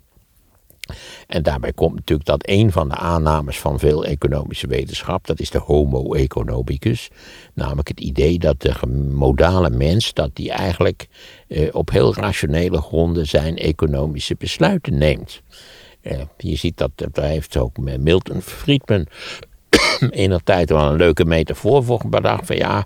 Speaker 2: En daarbij komt natuurlijk dat een van de aannames van veel economische wetenschap, dat is de homo economicus, namelijk het idee dat de modale mens, dat die eigenlijk eh, op heel rationele gronden zijn economische besluiten neemt. Eh, je ziet dat, daar heeft ook Milton Friedman (coughs) in tijd wel een leuke metafoor voor bedacht van ja,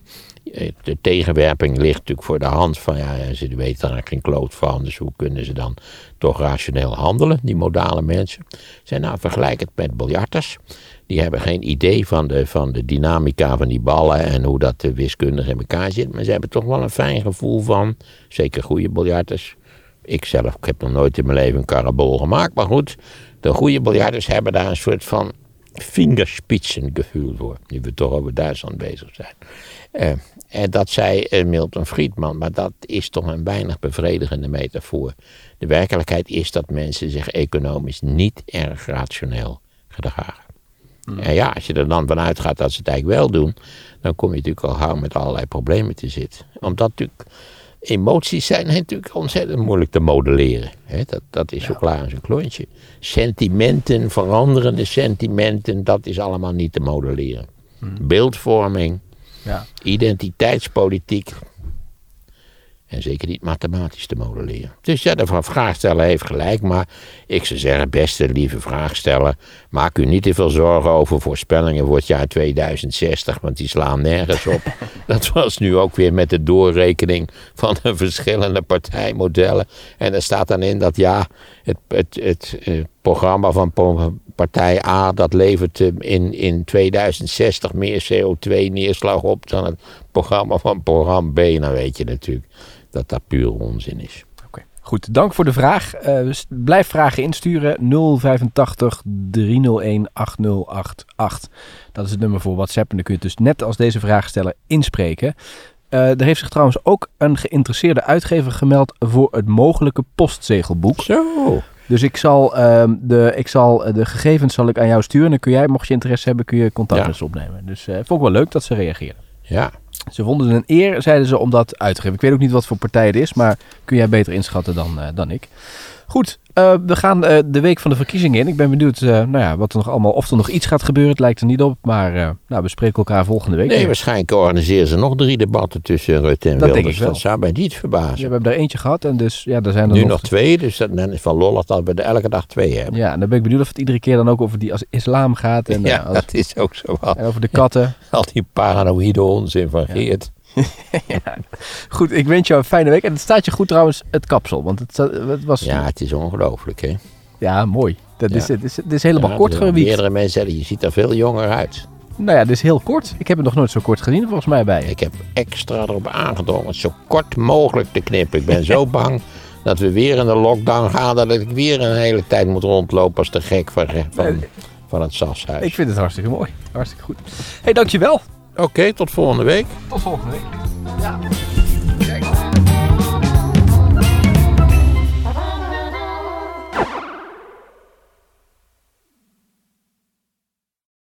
Speaker 2: de tegenwerping ligt natuurlijk voor de hand van ja, ze weten daar geen kloot van, dus hoe kunnen ze dan toch rationeel handelen, die modale mensen. Zijn nou vergelijk het met biljarters. Die hebben geen idee van de, van de dynamica van die ballen en hoe dat wiskundig in elkaar zit. Maar ze hebben toch wel een fijn gevoel van, zeker goede biljarters. Ik zelf heb nog nooit in mijn leven een karabol gemaakt, maar goed. De goede biljarters hebben daar een soort van vingerspitsengevoel voor. Nu we toch over Duitsland bezig zijn. Eh, dat zei eh, Milton Friedman, maar dat is toch een weinig bevredigende metafoor. De werkelijkheid is dat mensen zich economisch niet erg rationeel gedragen. En ja, als je er dan vanuit gaat dat ze het eigenlijk wel doen, dan kom je natuurlijk al gauw met allerlei problemen te zitten. Omdat natuurlijk emoties zijn natuurlijk ontzettend moeilijk te modelleren. Dat, dat is zo klaar als een klontje. Sentimenten, veranderende sentimenten, dat is allemaal niet te modelleren. Beeldvorming,
Speaker 3: Ja.
Speaker 2: identiteitspolitiek. En zeker niet mathematisch te modelleren. Dus ja, de vraagsteller heeft gelijk, maar ik zou zeggen, beste lieve vraagsteller, maak u niet te veel zorgen over voorspellingen voor het jaar 2060, want die slaan nergens op. (laughs) Dat was nu ook weer met de doorrekening van de verschillende partijmodellen. En er staat dan in dat ja, het, het, het, eh, programma van partij A, dat levert in, in 2060 meer CO2-neerslag op dan het programma van programma B. Nou weet je natuurlijk dat dat puur onzin is.
Speaker 3: Oké. Goed, dank voor de vraag. Eh, blijf vragen insturen. 085 301 8088. Dat is het nummer voor WhatsApp. En dan kun je het dus net als deze vraagsteller inspreken. Eh, er heeft zich trouwens ook een geïnteresseerde uitgever gemeld voor het mogelijke postzegelboek.
Speaker 2: Zo.
Speaker 3: Dus ik zal, ehm, de, ik zal eh, de gegevens zal ik aan jou sturen. En dan kun jij, mocht je interesse hebben, kun je contact
Speaker 2: Ja.
Speaker 3: met ze opnemen. Dus eh vond ik wel leuk dat ze reageerden.
Speaker 2: Ja.
Speaker 3: Ze vonden het een eer, zeiden ze, om dat uit te geven. Ik weet ook niet wat voor partij het is, maar kun jij beter inschatten dan, eh, dan ik. Goed, eh, we gaan eh, de week van de verkiezingen in. Ik ben benieuwd eh, nou ja, wat er nog allemaal, of er nog iets gaat gebeuren. Het lijkt er niet op, maar nou, we spreken elkaar volgende week.
Speaker 2: Nee,
Speaker 3: weer.
Speaker 2: waarschijnlijk organiseren ze nog drie debatten tussen Rutte en
Speaker 3: Dat denk
Speaker 2: Wilders.
Speaker 3: ik wel.
Speaker 2: Dat zou mij niet
Speaker 3: Ja,
Speaker 2: verbazen.
Speaker 3: we hebben er eentje gehad en dus ja, er zijn er
Speaker 2: nu
Speaker 3: nog...
Speaker 2: nog twee, dus dat, dan is van lol dat we er elke dag twee hebben.
Speaker 3: Ja, en dan ben ik benieuwd of het iedere keer dan ook over die als islam gaat en,
Speaker 2: Ja,
Speaker 3: als-
Speaker 2: dat is ook zo wel.
Speaker 3: en over de katten. (laughs)
Speaker 2: Al die paranoïde onzin van Geert. (laughs)
Speaker 3: Goed, ik wens jou een fijne week. En het staat je goed trouwens, het kapsel. Want het, het was...
Speaker 2: Ja, het is ongelooflijk, hè?
Speaker 3: Ja, mooi. Dat
Speaker 2: Ja.
Speaker 3: is, het, is, het is helemaal
Speaker 2: Ja,
Speaker 3: kort gewiekt.
Speaker 2: Meerdere mensen zeggen, je ziet er veel jonger uit.
Speaker 3: Nou ja, dit is heel kort. Ik heb het nog nooit zo kort gezien volgens mij bij.
Speaker 2: Ik heb extra erop aangedrongen het zo kort mogelijk te knippen. Ik ben zo (laughs) bang dat we weer in de lockdown gaan... dat ik weer een hele tijd moet rondlopen als de gek van, van, van het Sashuis.
Speaker 3: Ik vind het hartstikke mooi. Hartstikke goed. hey, dankjewel.
Speaker 2: Oké, tot volgende week.
Speaker 3: Tot volgende week. Ja.